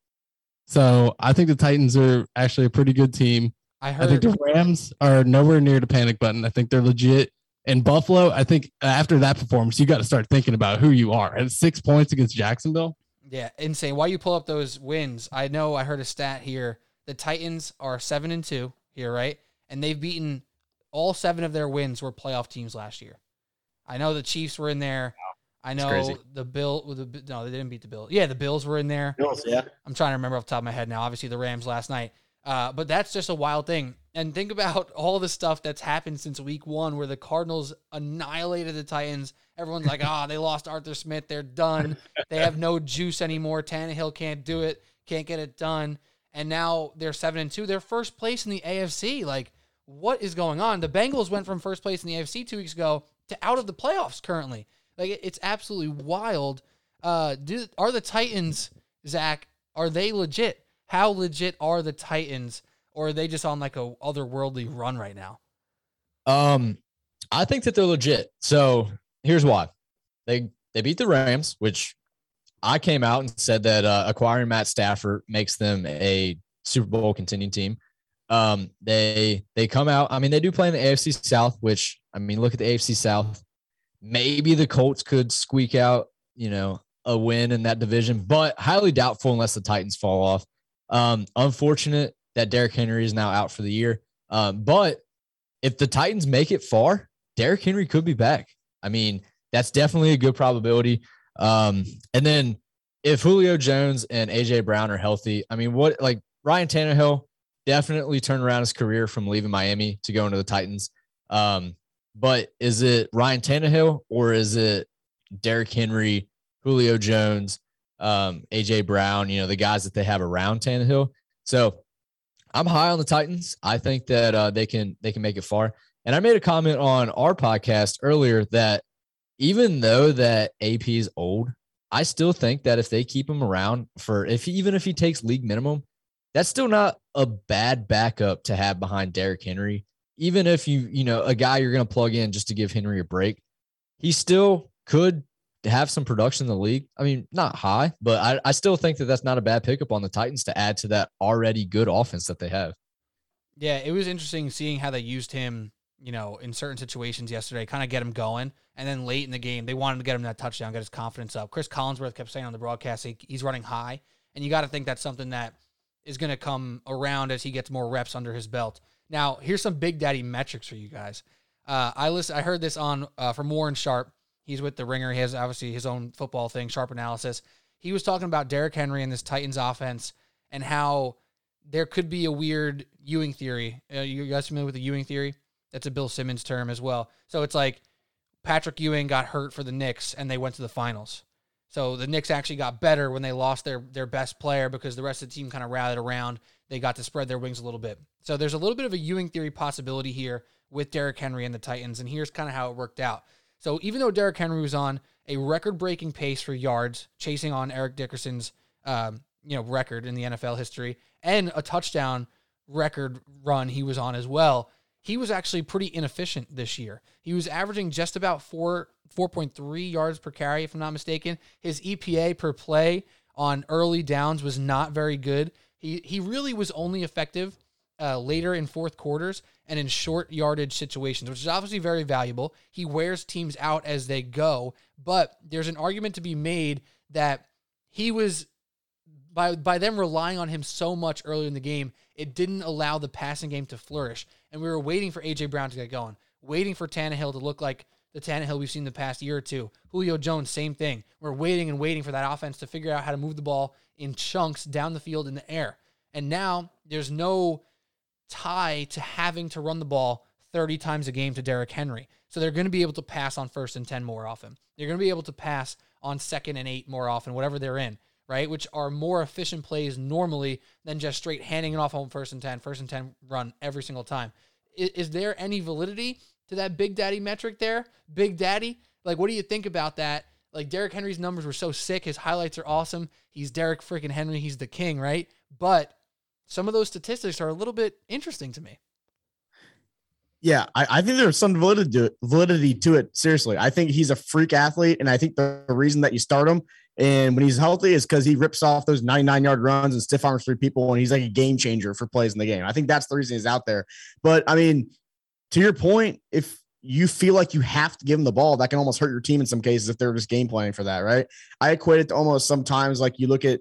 So I think the Titans are actually a pretty good team. I I think the Rams are nowhere near the panic button. I think they're legit. And Buffalo, I think uh, after that performance, you got to start thinking about who you are. At six points against Jacksonville, Yeah, insane. While you pull up those wins, I know I heard a stat here. The Titans are seven and two here, right? And they've beaten all seven of their wins were playoff teams last year. I know the Chiefs were in there. I know the Bill. The, no, they didn't beat the Bills. Yeah, the Bills were in there. Bills, yeah. I'm trying to remember off the top of my head now. Obviously, the Rams last night. Uh, but that's just a wild thing. And think about [LAUGHS] all the stuff that's happened since week one where the Cardinals annihilated the Titans. Everyone's like, ah, they lost Arthur Smith. They're done. They have no juice anymore. Tannehill can't do it, can't get it done. And now they're seven and two. They're first place in the AFC. Like, what is going on? The Bengals went from first place in the AFC two weeks ago to out of the playoffs currently. Like, it's absolutely wild. Uh, do, are the Titans, Zach, are they legit? How legit are the Titans, or are they just on like a otherworldly run right now? Um, I think that they're legit. So here's why. They they beat the Rams, which I came out and said that uh, acquiring Matt Stafford makes them a Super Bowl contending team. Um, they they come out. I mean, they do play in the AFC South, which I mean, look at the AFC South. Maybe the Colts could squeak out, you know, a win in that division, but highly doubtful unless the Titans fall off. Um, unfortunate that Derrick Henry is now out for the year. Um, but if the Titans make it far, Derrick Henry could be back. I mean, that's definitely a good probability. Um, and then if Julio Jones and AJ Brown are healthy, I mean, what like Ryan Tannehill definitely turned around his career from leaving Miami to go into the Titans. Um, but is it Ryan Tannehill or is it Derrick Henry, Julio Jones, um, AJ Brown, you know, the guys that they have around Tannehill? So I'm high on the Titans. I think that uh, they can they can make it far. And I made a comment on our podcast earlier that even though that AP is old, I still think that if they keep him around for if even if he takes league minimum, that's still not a bad backup to have behind Derrick Henry. Even if you, you know, a guy you're going to plug in just to give Henry a break, he still could have some production in the league. I mean, not high, but I, I still think that that's not a bad pickup on the Titans to add to that already good offense that they have. Yeah, it was interesting seeing how they used him, you know, in certain situations yesterday, kind of get him going. And then late in the game, they wanted to get him that touchdown, get his confidence up. Chris Collinsworth kept saying on the broadcast he, he's running high. And you got to think that's something that is going to come around as he gets more reps under his belt. Now, here's some Big Daddy metrics for you guys. Uh, I listen. I heard this on uh, from Warren Sharp. He's with the Ringer. He has obviously his own football thing, Sharp Analysis. He was talking about Derrick Henry and this Titans offense and how there could be a weird Ewing theory. Uh, you guys familiar with the Ewing theory? That's a Bill Simmons term as well. So it's like Patrick Ewing got hurt for the Knicks and they went to the finals. So the Knicks actually got better when they lost their their best player because the rest of the team kind of rallied around. They got to spread their wings a little bit. So there's a little bit of a Ewing theory possibility here with Derrick Henry and the Titans, and here's kind of how it worked out. So even though Derrick Henry was on a record-breaking pace for yards, chasing on Eric Dickerson's um, you know record in the NFL history, and a touchdown record run he was on as well, he was actually pretty inefficient this year. He was averaging just about four 4.3 yards per carry, if I'm not mistaken. His EPA per play on early downs was not very good. He he really was only effective uh, later in fourth quarters and in short yardage situations, which is obviously very valuable. He wears teams out as they go, but there's an argument to be made that he was by by them relying on him so much earlier in the game, it didn't allow the passing game to flourish. And we were waiting for AJ Brown to get going, waiting for Tannehill to look like the Tannehill we've seen the past year or two. Julio Jones, same thing. We're waiting and waiting for that offense to figure out how to move the ball in chunks down the field in the air. And now there's no tie to having to run the ball 30 times a game to Derrick Henry. So they're going to be able to pass on first and 10 more often. They're going to be able to pass on second and eight more often, whatever they're in, right? Which are more efficient plays normally than just straight handing it off on first and 10, first and 10 run every single time. Is, is there any validity to that Big Daddy metric there? Big Daddy? Like, what do you think about that? Like, Derrick Henry's numbers were so sick. His highlights are awesome. He's Derrick freaking Henry. He's the king, right? But some of those statistics are a little bit interesting to me. Yeah, I, I, think there's some validity to, it, validity to it. Seriously, I think he's a freak athlete, and I think the reason that you start him and when he's healthy is because he rips off those 99 yard runs and stiff arms three people, and he's like a game changer for plays in the game. I think that's the reason he's out there. But I mean, to your point, if you feel like you have to give them the ball, that can almost hurt your team in some cases if they're just game planning for that, right? I equate it to almost sometimes like you look at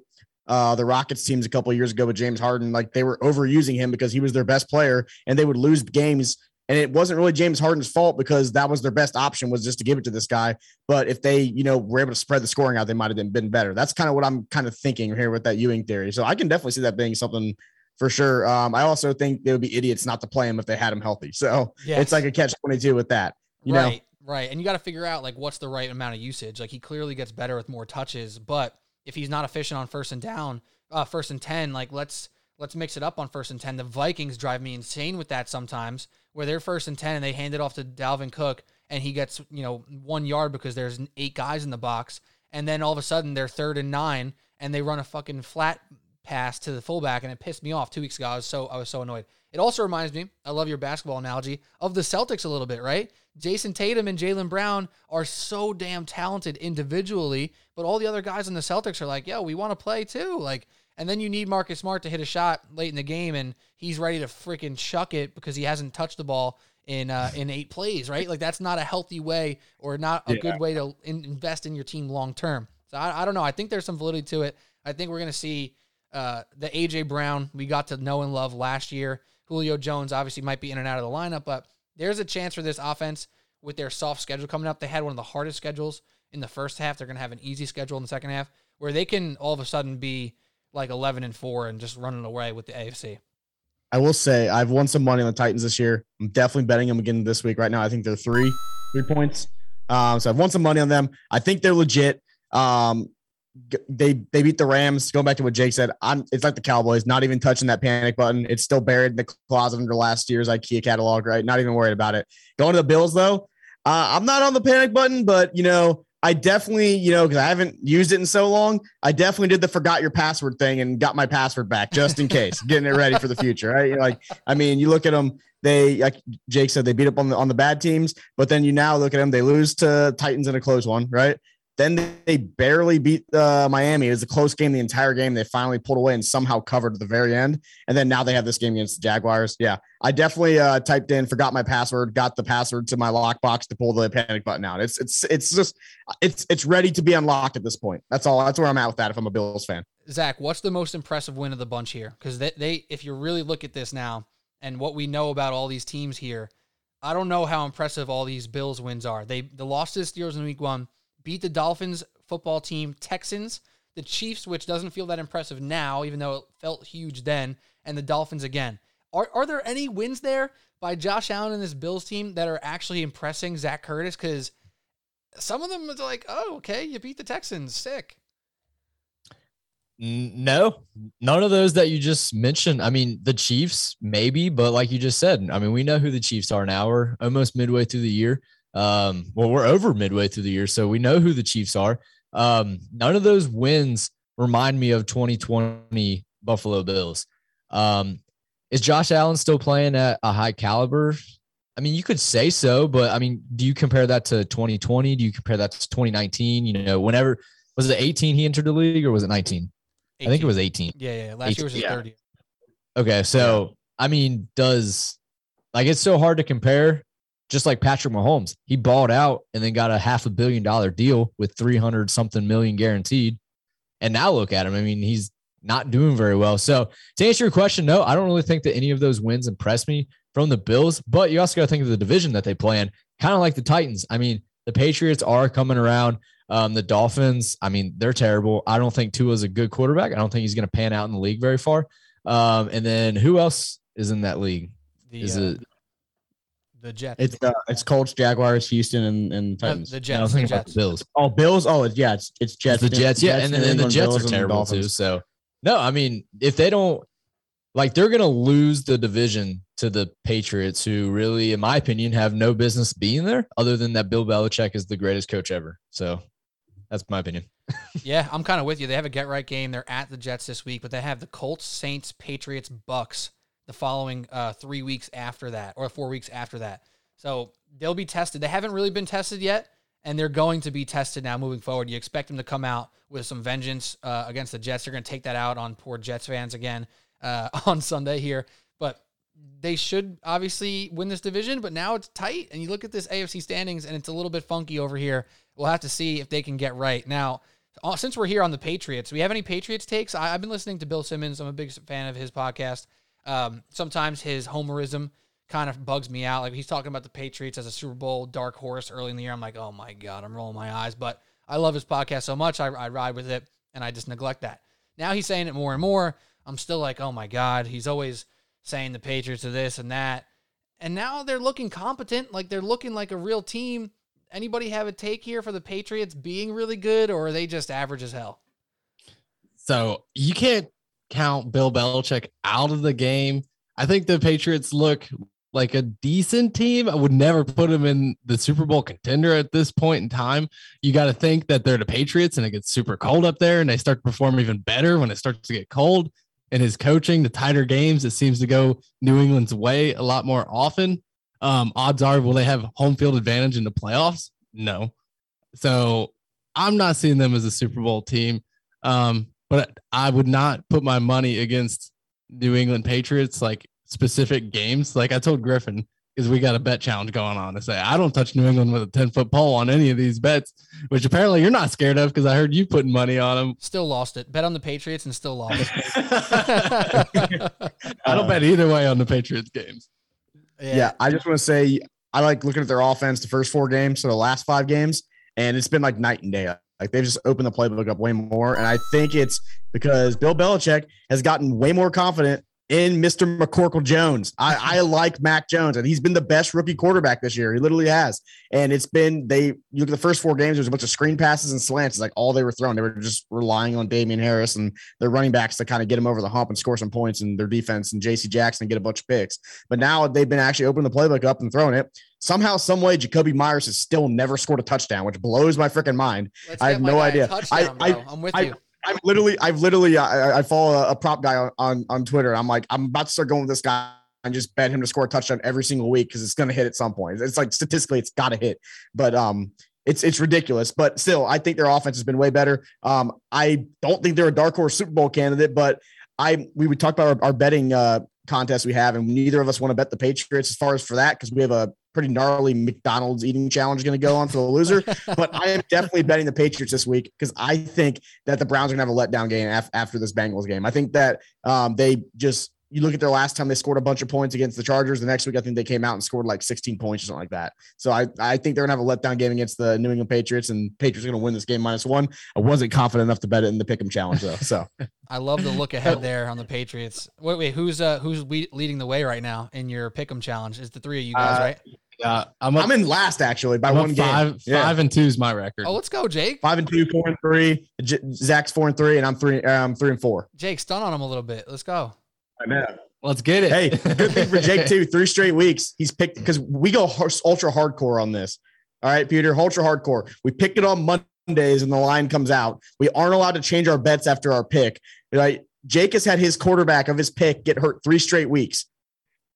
uh, the Rockets teams a couple years ago with James Harden, like they were overusing him because he was their best player and they would lose games. And it wasn't really James Harden's fault because that was their best option was just to give it to this guy. But if they, you know, were able to spread the scoring out, they might have been better. That's kind of what I'm kind of thinking here with that Ewing theory. So I can definitely see that being something for sure. Um, I also think they would be idiots not to play him if they had him healthy. So yes. it's like a catch 22 with that. You right, know? right. And you got to figure out like what's the right amount of usage. Like he clearly gets better with more touches, but if he's not efficient on first and down, uh, first and 10, like let's, let's mix it up on first and 10. The Vikings drive me insane with that sometimes where they're first and 10 and they hand it off to Dalvin Cook and he gets, you know, one yard because there's eight guys in the box. And then all of a sudden they're third and nine and they run a fucking flat pass to the fullback, and it pissed me off two weeks ago. I was so I was so annoyed. It also reminds me, I love your basketball analogy of the Celtics a little bit, right? Jayson Tatum and Jaylen Brown are so damn talented individually, but all the other guys in the Celtics are like, yo, we want to play too. Like, and then you need Marcus Smart to hit a shot late in the game, and he's ready to freaking chuck it because he hasn't touched the ball in uh, in eight plays, right? Like that's not a healthy way or not a yeah. good way to in- invest in your team long term. So I, I don't know. I think there's some validity to it. I think we're gonna see uh, the AJ Brown we got to know and love last year. Julio Jones obviously might be in and out of the lineup, but there's a chance for this offense with their soft schedule coming up. They had one of the hardest schedules in the first half. They're going to have an easy schedule in the second half where they can all of a sudden be like 11 and 4 and just running away with the AFC. I will say I've won some money on the Titans this year. I'm definitely betting them again this week. Right now, I think they're three, three points. Um, so I've won some money on them. I think they're legit. Um, they they beat the Rams. Going back to what Jake said, I'm it's like the Cowboys, not even touching that panic button. It's still buried in the closet under last year's IKEA catalog, right? Not even worried about it. Going to the Bills though, uh, I'm not on the panic button, but you know, I definitely, you know, because I haven't used it in so long, I definitely did the forgot your password thing and got my password back just in case, [LAUGHS] getting it ready for the future. Right? You're like, I mean, you look at them, they like Jake said, they beat up on the on the bad teams, but then you now look at them, they lose to Titans in a close one, right? Then they barely beat uh, Miami. It was a close game the entire game. They finally pulled away and somehow covered at the very end. And then now they have this game against the Jaguars. Yeah, I definitely uh, typed in, forgot my password, got the password to my lockbox to pull the panic button out. It's it's it's just it's it's ready to be unlocked at this point. That's all. That's where I'm at with that. If I'm a Bills fan, Zach, what's the most impressive win of the bunch here? Because they, they, if you really look at this now and what we know about all these teams here, I don't know how impressive all these Bills wins are. They the lost to the Steelers in Week One beat the Dolphins football team, Texans, the Chiefs, which doesn't feel that impressive now, even though it felt huge then, and the Dolphins again. Are, are there any wins there by Josh Allen and this Bills team that are actually impressing Zach Curtis? Because some of them are like, oh, okay, you beat the Texans, sick. No, none of those that you just mentioned. I mean, the Chiefs, maybe, but like you just said, I mean, we know who the Chiefs are now. We're almost midway through the year. Um, well, we're over midway through the year, so we know who the Chiefs are. Um, none of those wins remind me of 2020 Buffalo Bills. Um, is Josh Allen still playing at a high caliber? I mean, you could say so, but I mean, do you compare that to 2020? Do you compare that to 2019? You know, whenever was it 18 he entered the league or was it 19? 18. I think it was 18. Yeah, yeah. Last 18, year was his yeah. 30. Okay, so I mean, does like it's so hard to compare just like Patrick Mahomes, he balled out and then got a half a billion dollar deal with 300 something million guaranteed. And now look at him. I mean, he's not doing very well. So to answer your question, no, I don't really think that any of those wins impress me from the Bills, but you also got to think of the division that they play in, kind of like the Titans. I mean, the Patriots are coming around. Um, the Dolphins, I mean, they're terrible. I don't think Tua is a good quarterback. I don't think he's going to pan out in the league very far. Um, and then who else is in that league? The, is uh, it the Jets. It's uh, it's Colts, Jaguars, Houston, and, and Titans. the Jets. The Jets. Bills. Oh, Bills. Oh, it's, yeah, it's it's Jets. It's the Jets, yeah, and then, and the Jets Bills are terrible too. So no, I mean, if they don't like, they're gonna lose the division to the Patriots, who really, in my opinion, have no business being there, other than that Bill Belichick is the greatest coach ever. So that's my opinion. [LAUGHS] yeah, I'm kind of with you. They have a get right game. They're at the Jets this week, but they have the Colts, Saints, Patriots, Bucks the following uh, three weeks after that, or four weeks after that. So they'll be tested. They haven't really been tested yet, and they're going to be tested now moving forward. You expect them to come out with some vengeance uh, against the Jets. They're going to take that out on poor Jets fans again uh, [LAUGHS] on Sunday here. But they should obviously win this division, but now it's tight. And you look at this AFC standings, and it's a little bit funky over here. We'll have to see if they can get right. Now, uh, since we're here on the Patriots, we have any Patriots takes? I, have been listening to Bill Simmons. I'm a big fan of his podcast. Um, sometimes his homerism kind of bugs me out. Like he's talking about the Patriots as a Super Bowl dark horse early in the year. I'm like, oh my God, I'm rolling my eyes. But I love his podcast so much. I, I ride with it and I just neglect that. Now he's saying it more and more. I'm still like, oh my God, he's always saying the Patriots are this and that. And now they're looking competent. Like they're looking like a real team. Anybody have a take here for the Patriots being really good or are they just average as hell? So you can't count Bill Belichick out of the game. I think the Patriots look like a decent team. I would never put them in the Super Bowl contender at this point in time. You got to think that they're the Patriots and it gets super cold up there and they start to perform even better when it starts to get cold. And his coaching, the tighter games, it seems to go New England's way a lot more often. Um, odds are, will they have home field advantage in the playoffs? No. So I'm not seeing them as a Super Bowl team. Um, but I would not put my money against New England Patriots like specific games. Like I told Griffin, is we got a bet challenge going on to say I don't touch New England with a 10 foot pole on any of these bets, which apparently you're not scared of because I heard you putting money on them. Still lost it. Bet on the Patriots and still lost. [LAUGHS] [LAUGHS] I don't bet either way on the Patriots games. Yeah. I just want to say I like looking at their offense the first four games, so the last five games, and it's been like night and day. Like they've just opened the playbook up way more. And I think it's because Bill Belichick has gotten way more confident in Mr. McCorkle Jones. I, I like Mac Jones, and he's been the best rookie quarterback this year. He literally has. And it's been they you look at the first four games, there's a bunch of screen passes and slants. It's like all they were throwing. They were just relying on Damien Harris and their running backs to kind of get him over the hump and score some points and their defense and JC Jackson and get a bunch of picks. But now they've been actually opening the playbook up and throwing it. Somehow, some way, Jakobi Meyers has still never scored a touchdown, which blows my freaking mind. Let's I have no idea. touchdown, I, I'm with I- you. I'm literally, I've literally, I, I follow a, a prop guy on, on on Twitter. I'm like, I'm about to start going with this guy and just bet him to score a touchdown every single week because it's going to hit at some point. It's like statistically, it's got to hit, but um, it's it's ridiculous. But still, I think their offense has been way better. Um, I don't think they're a dark horse Super Bowl candidate, but I we would talk about our, our betting uh contest we have, and neither of us want to bet the Patriots as far as for that because we have a pretty gnarly McDonald's eating challenge going to go on for the loser. [LAUGHS] but I am definitely betting the Patriots this week because I think that the Browns are going to have a letdown game af- after this Bengals game. I think that um, they just you look at their last time they scored a bunch of points against the Chargers. The next week, I think they came out and scored like 16 points or something like that. So I, I think they're gonna have a letdown game against the New England Patriots, and Patriots are gonna win this game minus one. I wasn't confident enough to bet it in the pick'em challenge though. So [LAUGHS] I love the look ahead [LAUGHS] there on the Patriots. Wait, wait, who's uh who's we- leading the way right now in your pick'em challenge? Is the three of you guys, Uh, right? Yeah, I'm up, I'm in last actually by I'm up one game. five, Yeah. five and two is my record. Oh, let's go, Jake. Five and two, four and three. J- Zach's four and three, and I'm three. Um, three and four. Jake, stun on him a little bit. Let's go. I know. Let's get it. Hey, good thing for Jake too. [LAUGHS] Three straight weeks he's picked because we go ultra hardcore on this. All right, Peter, ultra hardcore. We pick it on Mondays and the line comes out. We aren't allowed to change our bets after our pick. Right? Jake has had his quarterback of his pick get hurt three straight weeks,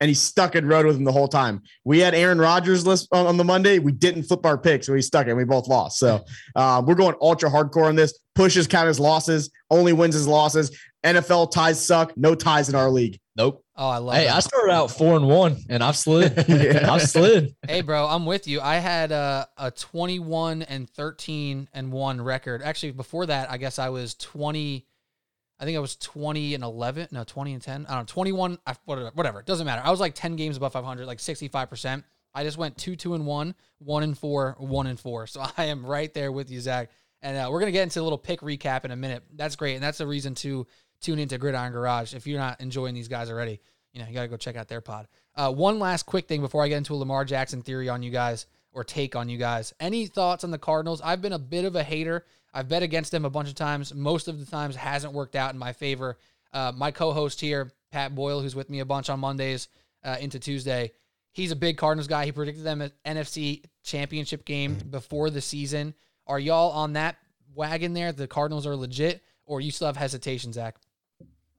and he's stuck and rode with him the whole time. We had Aaron Rodgers list on, on the Monday. We didn't flip our pick, so he stuck it. And we both lost. So uh, we're going ultra hardcore on this. Pushes count his losses. Only wins his losses. NFL ties suck. No ties in our league. Nope. Oh, I love Hey, it. I started out four and one, and I've slid. [LAUGHS] Yeah. I've slid. Hey, bro, I'm with you. I had a, a 21 and 13 and one record. Actually, before that, I guess I was 20. I think I was 20 and 11. No, 20 and 10. I don't know. 21. Whatever. Whatever. It doesn't matter. I was like 10 games above 500, like 65%. I just went two, two and one, one and four, one and four. So [LAUGHS] I am right there with you, Zach. And uh, we're gonna get into a little pick recap in a minute. That's great, and that's the reason to tune into Gridiron Garage. If you're not enjoying these guys already, you know you gotta go check out their pod. Uh, one last quick thing before I get into a Lamar Jackson theory on you guys or take on you guys. Any thoughts on the Cardinals? I've been a bit of a hater. I've bet against them a bunch of times. Most of the times hasn't worked out in my favor. Uh, my co-host here, Pat Boyle, who's with me a bunch on Mondays uh, into Tuesday, he's a big Cardinals guy. He predicted them at NFC Championship game before the season. Are y'all on that wagon there? The Cardinals are legit, or you still have hesitation, Zach?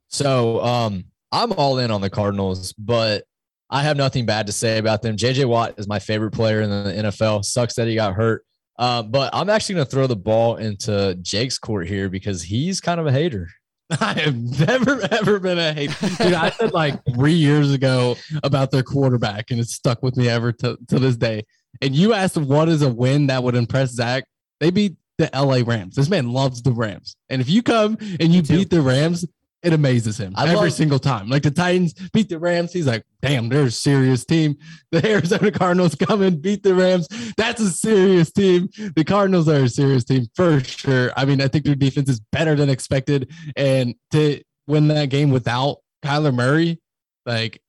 So um, I'm all in on the Cardinals, but I have nothing bad to say about them. JJ Watt is my favorite player in the NFL. Sucks that he got hurt. Um, but I'm actually going to throw the ball into Jake's court here because he's kind of a hater. [LAUGHS] I have never ever been a hater, Dude, I said like three years ago about their quarterback, and it's stuck with me ever to, to this day. And you asked what is a win that would impress Zach? They beat the LA Rams. This man loves the Rams. And if you come and you beat the Rams, it amazes him I every love- single time. Like the Titans beat the Rams, he's like, damn, they're a serious team. [LAUGHS] The Arizona Cardinals come and beat the Rams. That's a serious team. The Cardinals are a serious team for sure. I mean, I think their defense is better than expected. And to win that game without Kyler Murray, like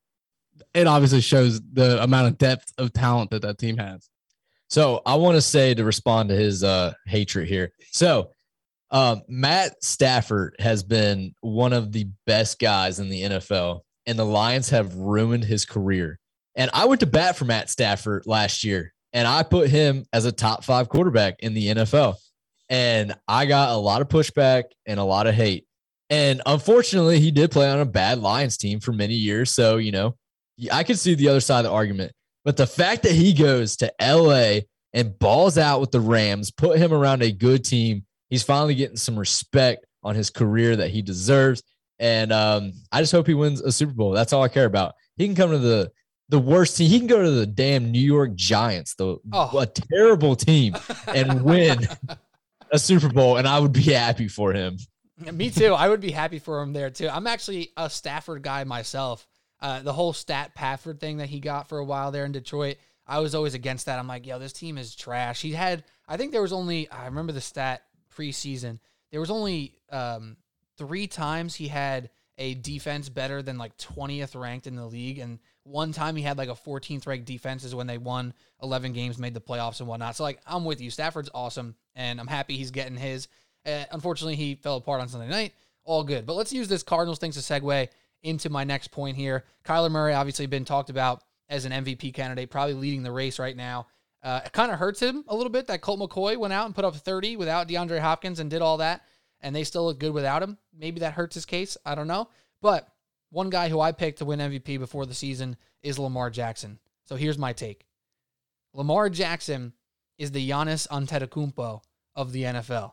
it obviously shows the amount of depth of talent that that team has. So I want to say to respond to his uh, hatred here. So um, Matt Stafford has been one of the best guys in the NFL, and the Lions have ruined his career. And I went to bat for Matt Stafford last year, and I put him as a top five quarterback in the NFL. And I got a lot of pushback and a lot of hate. And unfortunately, he did play on a bad Lions team for many years. So, you know, I could see the other side of the argument. But the fact that he goes to LA and balls out with the Rams, put him around a good team, he's finally getting some respect on his career that he deserves. And um, I just hope he wins a Super Bowl. That's all I care about. He can come to the the worst team. He can go to the damn New York Giants, the Oh. a terrible team, and [LAUGHS] win a Super Bowl, and I would be happy for him. Me too. I would be happy for him there too. I'm actually a Stafford guy myself. Uh, the whole stat Pafford thing that he got for a while there in Detroit, I was always against that. I'm like, yo, this team is trash. He had, I think there was only, I remember the stat preseason. There was only um, three times he had a defense better than like 20th ranked in the league, and one time he had like a 14th ranked defense is when they won 11 games, made the playoffs and whatnot. So like, I'm with you. Stafford's awesome, and I'm happy he's getting his. Uh, unfortunately, he fell apart on Sunday night. All good. But let's use this Cardinals thing to segue into my next point here. Kyler Murray, obviously, been talked about as an MVP candidate, probably leading the race right now. Uh, it kind of hurts him a little bit that Colt McCoy went out and put up 30 without DeAndre Hopkins and did all that, and they still look good without him. Maybe that hurts his case. I don't know. But one guy who I picked to win MVP before the season is Lamar Jackson. So here's my take Lamar Jackson is the Giannis Antetokounmpo of the NFL.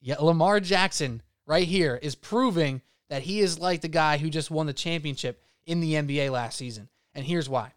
Yeah, Lamar Jackson right here is proving that he is like the guy who just won the championship in the NBA last season. And here's why.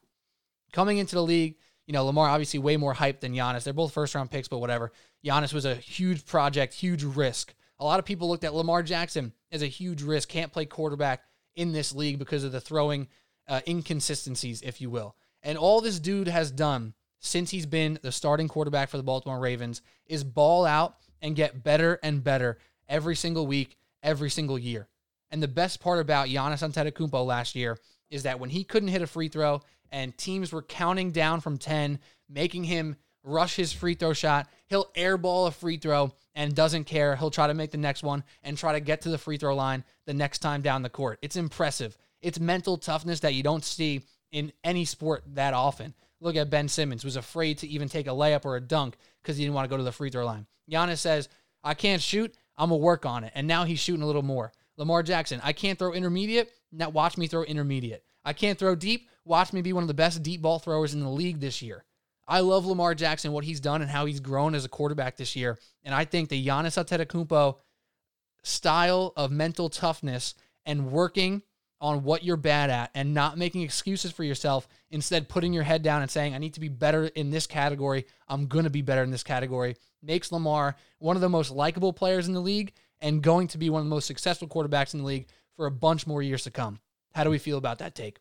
Coming into the league, you know, Lamar obviously way more hype than Giannis. They're both first round picks, but whatever. Giannis was a huge project, huge risk. A lot of people looked at Lamar Jackson as a huge risk, can't play quarterback in this league because of the throwing uh, inconsistencies, if you will. And all this dude has done since he's been the starting quarterback for the Baltimore Ravens is ball out and get better and better every single week, every single year. And the best part about Giannis Antetokounmpo last year is that when he couldn't hit a free throw and teams were counting down from 10, making him rush his free throw shot, he'll airball a free throw and doesn't care. He'll try to make the next one and try to get to the free throw line the next time down the court. It's impressive. It's mental toughness that you don't see in any sport that often. Look at Ben Simmons, was afraid to even take a layup or a dunk because he didn't want to go to the free throw line. Giannis says, I can't shoot. I'm going to work on it. And now he's shooting a little more. Lamar Jackson, I can't throw intermediate. Now watch me throw intermediate. I can't throw deep. Watch me be one of the best deep ball throwers in the league this year. I love Lamar Jackson, what he's done and how he's grown as a quarterback this year. And I think the Giannis Antetokounmpo style of mental toughness and working on what you're bad at and not making excuses for yourself, instead putting your head down and saying, I need to be better in this category. I'm going to be better in this category, makes Lamar one of the most likable players in the league and going to be one of the most successful quarterbacks in the league for a bunch more years to come. How do we feel about that take?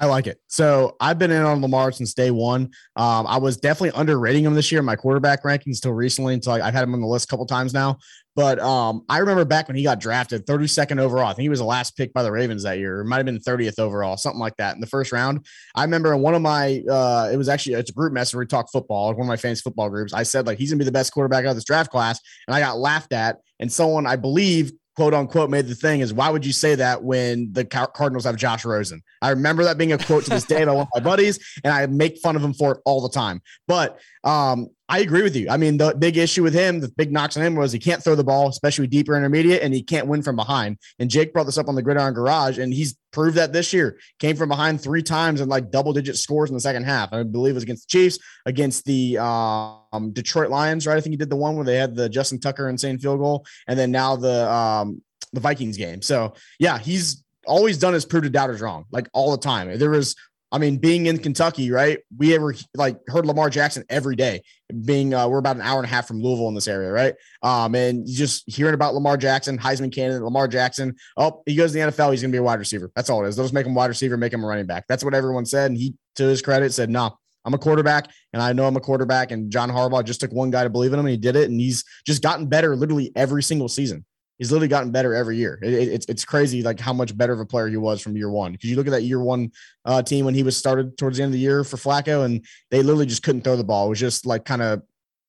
I like it. So I've been in on Lamar since day one. Um, I was definitely underrating him this year in my quarterback rankings until recently. Until I, I've had him on the list a couple times now. But um, I remember back when he got drafted, 32nd overall. I think he was the last pick by the Ravens that year. It might have been 30th overall, something like that in the first round. I remember in one of my, uh, it was actually it's a group message where we talk football. One of my fantasy football groups. I said like he's gonna be the best quarterback out of this draft class, and I got laughed at. And someone I believe quote unquote made the thing is why would you say that when the Cardinals have Josh Rosen? I remember that being a quote to this day by one of my buddies, and I make fun of him for it all the time. But um, I agree with you. I mean, the big issue with him, the big knocks on him was he can't throw the ball, especially deeper intermediate, and he can't win from behind. And Jake brought this up on the Gridiron Garage, and he's proved that this year. Came from behind three times and like double digit scores in the second half. I believe it was against the Chiefs, against the um, Detroit Lions, right? I think he did the one where they had the Justin Tucker insane field goal, and then now the um, the Vikings game. So yeah, he's always done his prove to doubters wrong, like all the time. There was I mean, being in Kentucky, right? We ever like heard Lamar Jackson every day. Being uh, we're about an hour and a half from Louisville in this area, right? Um, and just hearing about Lamar Jackson, Heisman candidate, Lamar Jackson. Oh, he goes to the NFL, he's gonna be a wide receiver. That's all it is. They'll just make him wide receiver, make him a running back. That's what everyone said. And he, to his credit, said, "No, nah, I'm a quarterback, and I know I'm a quarterback." And John Harbaugh just took one guy to believe in him, and he did it. And he's just gotten better, literally every single season he's literally gotten better every year. It, it, it's it's crazy like how much better of a player he was from year one. Because you look at that year one uh, team when he was started towards the end of the year for Flacco, and they literally just couldn't throw the ball. It was just like kind of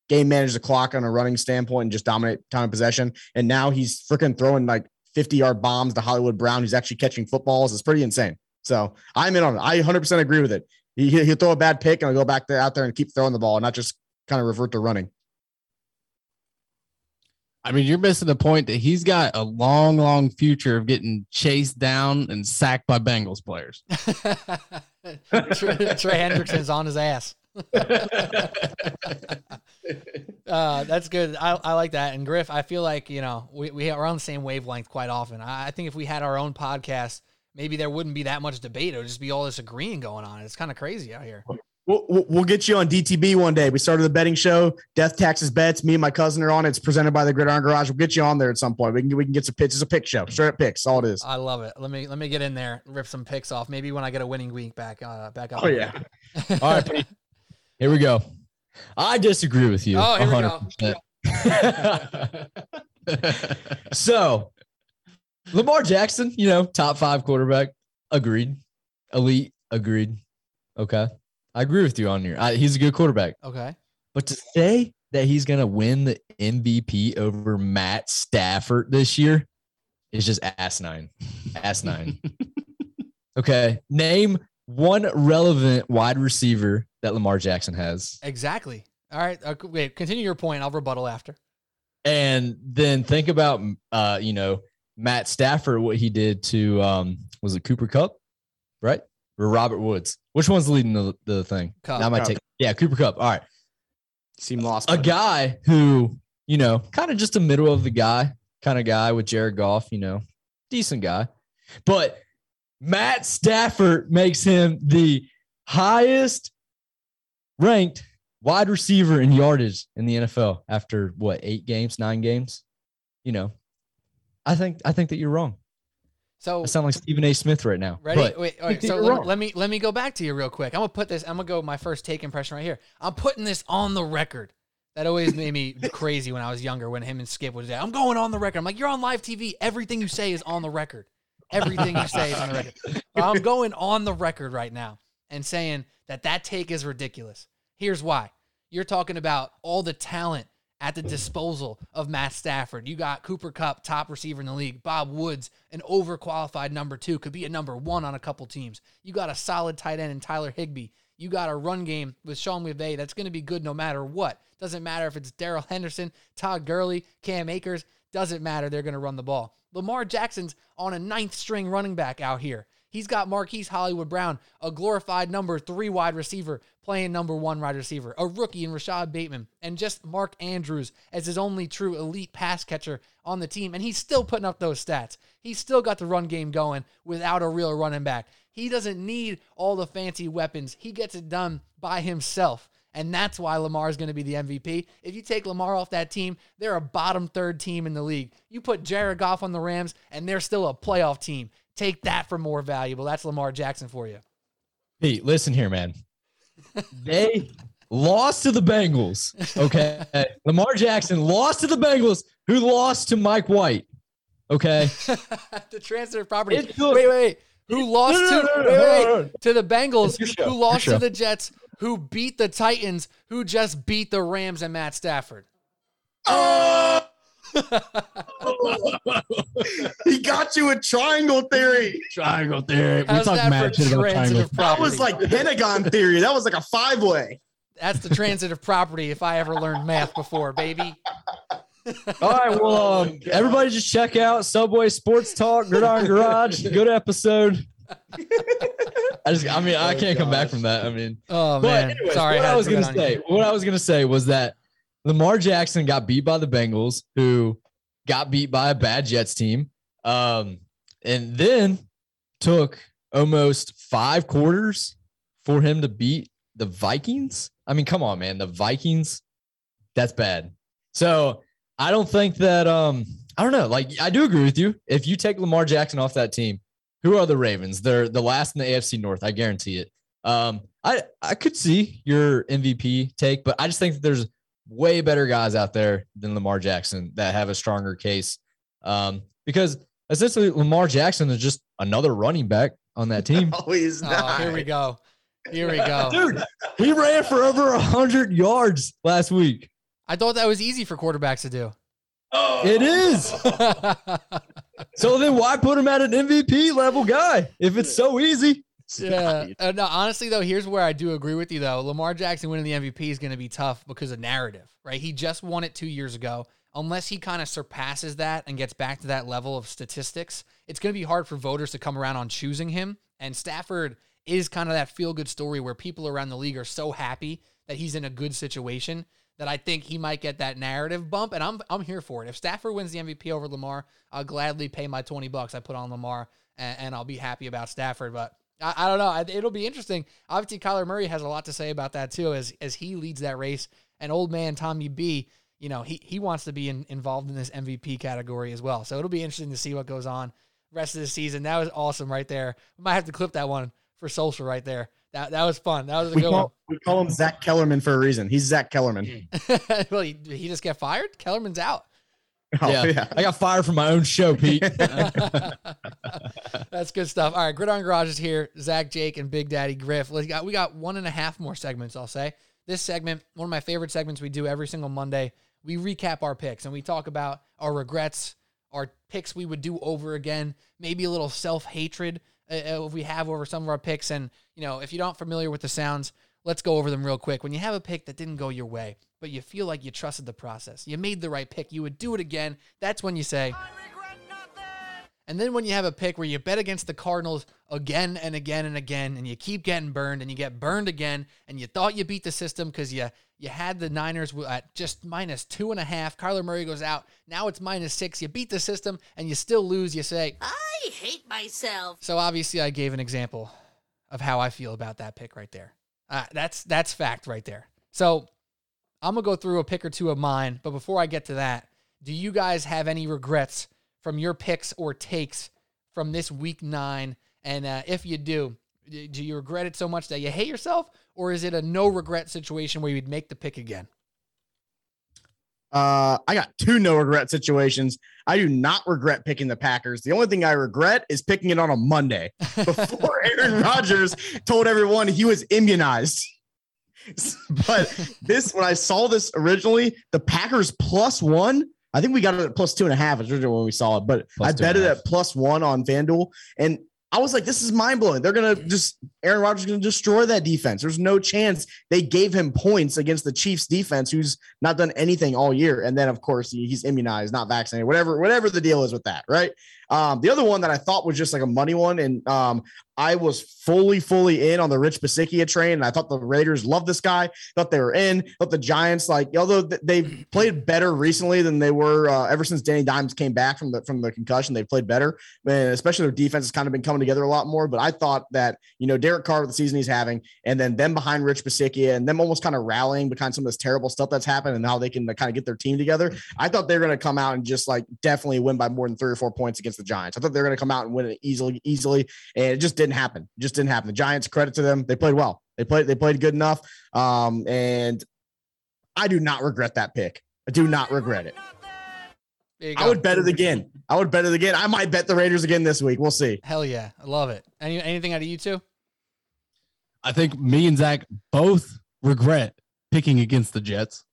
game manage the clock on a running standpoint and just dominate time of possession. And now he's freaking throwing like 50 yard bombs to Hollywood Brown. He's actually catching footballs. It's pretty insane. So I'm in on it. I 100% agree with it. He, he'll throw a bad pick and I'll go back there out there and keep throwing the ball, and not just kind of revert to running. I mean, you're missing the point that he's got a long, long future of getting chased down and sacked by Bengals players. [LAUGHS] Trey, Trey Hendrickson's on his ass. [LAUGHS] uh, that's good. I, I like that. And Griff, I feel like, you know, we, we are on the same wavelength quite often. I, I think if we had our own podcast, maybe there wouldn't be that much debate. It would just be all this agreeing going on. It's kind of crazy out here. We'll, we'll, we'll get you on DTB one day. We started the betting show, Death Taxes Bets. Me and my cousin are on it. It's presented by the Gridiron Garage. We'll get you on there at some point. We can we can get some picks. It's a pick show, straight up picks. All it is. I love it. Let me let me get in there, rip some picks off. Maybe when I get a winning week back uh, back up. Oh yeah. [LAUGHS] All right, Pete. Here we go. I disagree with you. Oh, here we go. 100%. [LAUGHS] so, Lamar Jackson, you know, top five quarterback. Agreed. Elite. Agreed. Okay. I agree with you on here. I, he's a good quarterback. Okay. But to say that he's going to win the MVP over Matt Stafford this year is just asinine. Asinine. [LAUGHS] okay. Name one relevant wide receiver that Lamar Jackson has. Exactly. All right. Uh, wait. Continue your point. I'll rebuttal after. And then think about, uh, you know, Matt Stafford, what he did to, um, was it Cooper Kupp, right? Or Robert Woods? Which one's leading the, the thing? Kupp. Now my Cup. take. Yeah, Cooper Kupp. All right. Seem lost. a but- guy who, you know, kind of just a middle of the guy kind of guy with Jared Goff, you know, decent guy. But Matt Stafford makes him the highest ranked wide receiver in yardage in the NFL after what, eight games, nine games? You know, I think I think that you're wrong. So I sound like Stephen A. Smith right now. Ready? But Wait, all right. think [LAUGHS] So let, let me let me go back to you real quick. I'm gonna put this. I'm gonna go with my first take impression right here. I'm putting this on the record. That always made me [LAUGHS] crazy when I was younger. When him and Skip was there, I'm going on the record. I'm like, you're on live TV. Everything you say is on the record. Everything you say is on the record. [LAUGHS] But I'm going on the record right now and saying that that take is ridiculous. Here's why. You're talking about all the talent at the disposal of Matt Stafford. You got Cooper Kupp, top receiver in the league. Bob Woods, an overqualified number two, could be a number one on a couple teams. You got a solid tight end in Tyler Higbee. You got a run game with Sean McVay that's going to be good no matter what. Doesn't matter if it's Darrell Henderson, Todd Gurley, Cam Akers. Doesn't matter. They're going to run the ball. Lamar Jackson's on a ninth string running back out here. He's got Marquise Hollywood Brown, a glorified number three wide receiver, playing number one wide receiver, a rookie in Rashod Bateman, and just Mark Andrews as his only true elite pass catcher on the team. And he's still putting up those stats. He's still got the run game going without a real running back. He doesn't need all the fancy weapons. He gets it done by himself. And that's why Lamar is going to be the MVP. If you take Lamar off that team, they're a bottom third team in the league. You put Jared Goff on the Rams, and they're still a playoff team. Take that for more valuable. That's Lamar Jackson for you. Pete, listen here, man. [LAUGHS] They lost to the Bengals. Okay. [LAUGHS] Lamar Jackson lost to the Bengals, who lost to Mike White. Okay. [LAUGHS] the transfer property. It took- wait, wait, wait. Who lost No, to no, no, wait, wait, to the Bengals? It's your show, Who lost to the Jets? Who beat the Titans? Who just beat the Rams and Matt Stafford? Oh! He got you a triangle theory. Triangle theory. We How's talk that mad for shit about triangle. transitive That was like Pentagon theory. That was like a five way. That's the transitive property. If I ever learned math before, baby. [LAUGHS] All right. Well, um, everybody just check out Subway Sports Talk, Gridiron Garage. Good episode. [LAUGHS] I just, I mean, I can't come back from that. I mean, Oh but man, anyways, sorry. what I, I was gonna put that on say, you. what I was gonna say was that Lamar Jackson got beat by the Bengals, who got beat by a bad Jets team, um, and then took almost five quarters for him to beat the Vikings. I mean, come on, man, the Vikings. That's bad. So I don't think that. Um, I don't know. Like I do agree with you. If you take Lamar Jackson off that team, who are the Ravens? They're the last in the AFC North. I guarantee it. Um, I I could see your MVP take, but I just think that there's way better guys out there than Lamar Jackson that have a stronger case. Um, because essentially Lamar Jackson is just another running back on that team. [LAUGHS] Oh, he's Oh, not. here we go. Here we go. [LAUGHS] Dude, he ran for over hundred yards last week. I thought that was easy for quarterbacks to do. It is. [LAUGHS] So then why put him at an MVP level guy if it's so easy? [LAUGHS] yeah. Uh, no, honestly, though, here's where I do agree with you, though. Lamar Jackson winning the MVP is going to be tough because of narrative, right? He just won it two years ago. Unless he kind of surpasses that and gets back to that level of statistics, it's going to be hard for voters to come around on choosing him. And Stafford is kind of that feel good story where people around the league are so happy that he's in a good situation that I think he might get that narrative bump, and I'm I'm here for it. If Stafford wins the MVP over Lamar, I'll gladly pay my twenty bucks I put on Lamar, and, and I'll be happy about Stafford. But I, I don't know. I, it'll be interesting. Obviously, Kyler Murray has a lot to say about that too, as as he leads that race. And old man Tommy B, you know, he he wants to be in, involved in this MVP category as well. So it'll be interesting to see what goes on rest of the season. That was awesome right there. We might have to clip that one for social right there. That that was fun. That was a We good call, we call him Zach Kellerman for a reason. He's Zach Kellerman. [LAUGHS] well, he, he just got fired. Kellerman's out. [LAUGHS] Oh, yeah. yeah. I got fired from my own show, Pete. [LAUGHS] That's good stuff. All right, Gridiron Garage is here. Zach, Jake, and Big Daddy Griff. We got we got one and a half more segments. I'll say this segment, one of my favorite segments we do every single Monday. We recap our picks and we talk about our regrets, our picks we would do over again, maybe a little self hatred uh, uh, if we have over some of our picks. And you know, if you're not familiar with the sounds, let's go over them real quick. When you have a pick that didn't go your way, but you feel like you trusted the process, you made the right pick, you would do it again. That's when you say. And then when you have a pick where you bet against the Cardinals again and again and again, and you keep getting burned, and you get burned again, and you thought you beat the system because you you had the Niners at just minus two and a half. Kyler Murray goes out. Now it's minus six. You beat the system, and you still lose. You say, I hate myself. so obviously, I gave an example of how I feel about that pick right there. Uh, that's that's fact right there. So I'm gonna go through a pick or two of mine, but before I get to that, do you guys have any regrets from your picks or takes from this week nine? And uh, if you do, do you regret it so much that you hate yourself, or is it a no regret situation where you'd make the pick again? Uh, I got two no regret situations. I do not regret picking the Packers. The only thing I regret is picking it on a Monday before [LAUGHS] Aaron Rodgers told everyone he was immunized. [LAUGHS] but this, when I saw this originally, the Packers plus one, I think we got it at plus two and a half originally when we saw it, but Plus I bet it at plus one on FanDuel. And I was like, this is mind blowing. They're to just, Aaron Rodgers to destroy that defense. There's no chance they gave him points against the Chiefs defense, who's not done anything all year. And then, of course, he- he's immunized, not vaccinated, whatever, whatever the deal is with that. Right. Um, the other one that I thought was just like a money one. And um, I was fully, fully in on the Rich Bisaccia train. And I thought the Raiders loved this guy, thought they were in, thought the Giants, like, although they've [CLEARS THROAT] played better recently than they were uh, ever since Danny Dimes came back from the, from the concussion, they've played better. And especially their defense has kind of been coming together a lot more. But I thought that, you know, Derek Carr, with the season he's having, and then them behind Rich Bisaccia and them almost kind of rallying behind some of this terrible stuff that's happened and how they can kind of get their team together. I thought they were going to come out and just like definitely win by more than three or four points against the Giants. I thought they were going to come out and win it easily, easily. And it just didn't happen. It just didn't happen. The Giants, credit to them. They played well. They played, they played good enough. Um, and I do not regret that pick. I do not regret it. I would bet it again. I would bet it again. I might bet the Raiders again this week. We'll see. Hell yeah, I love it. Any anything out of you two? I think me and Zach both regret picking against the Jets.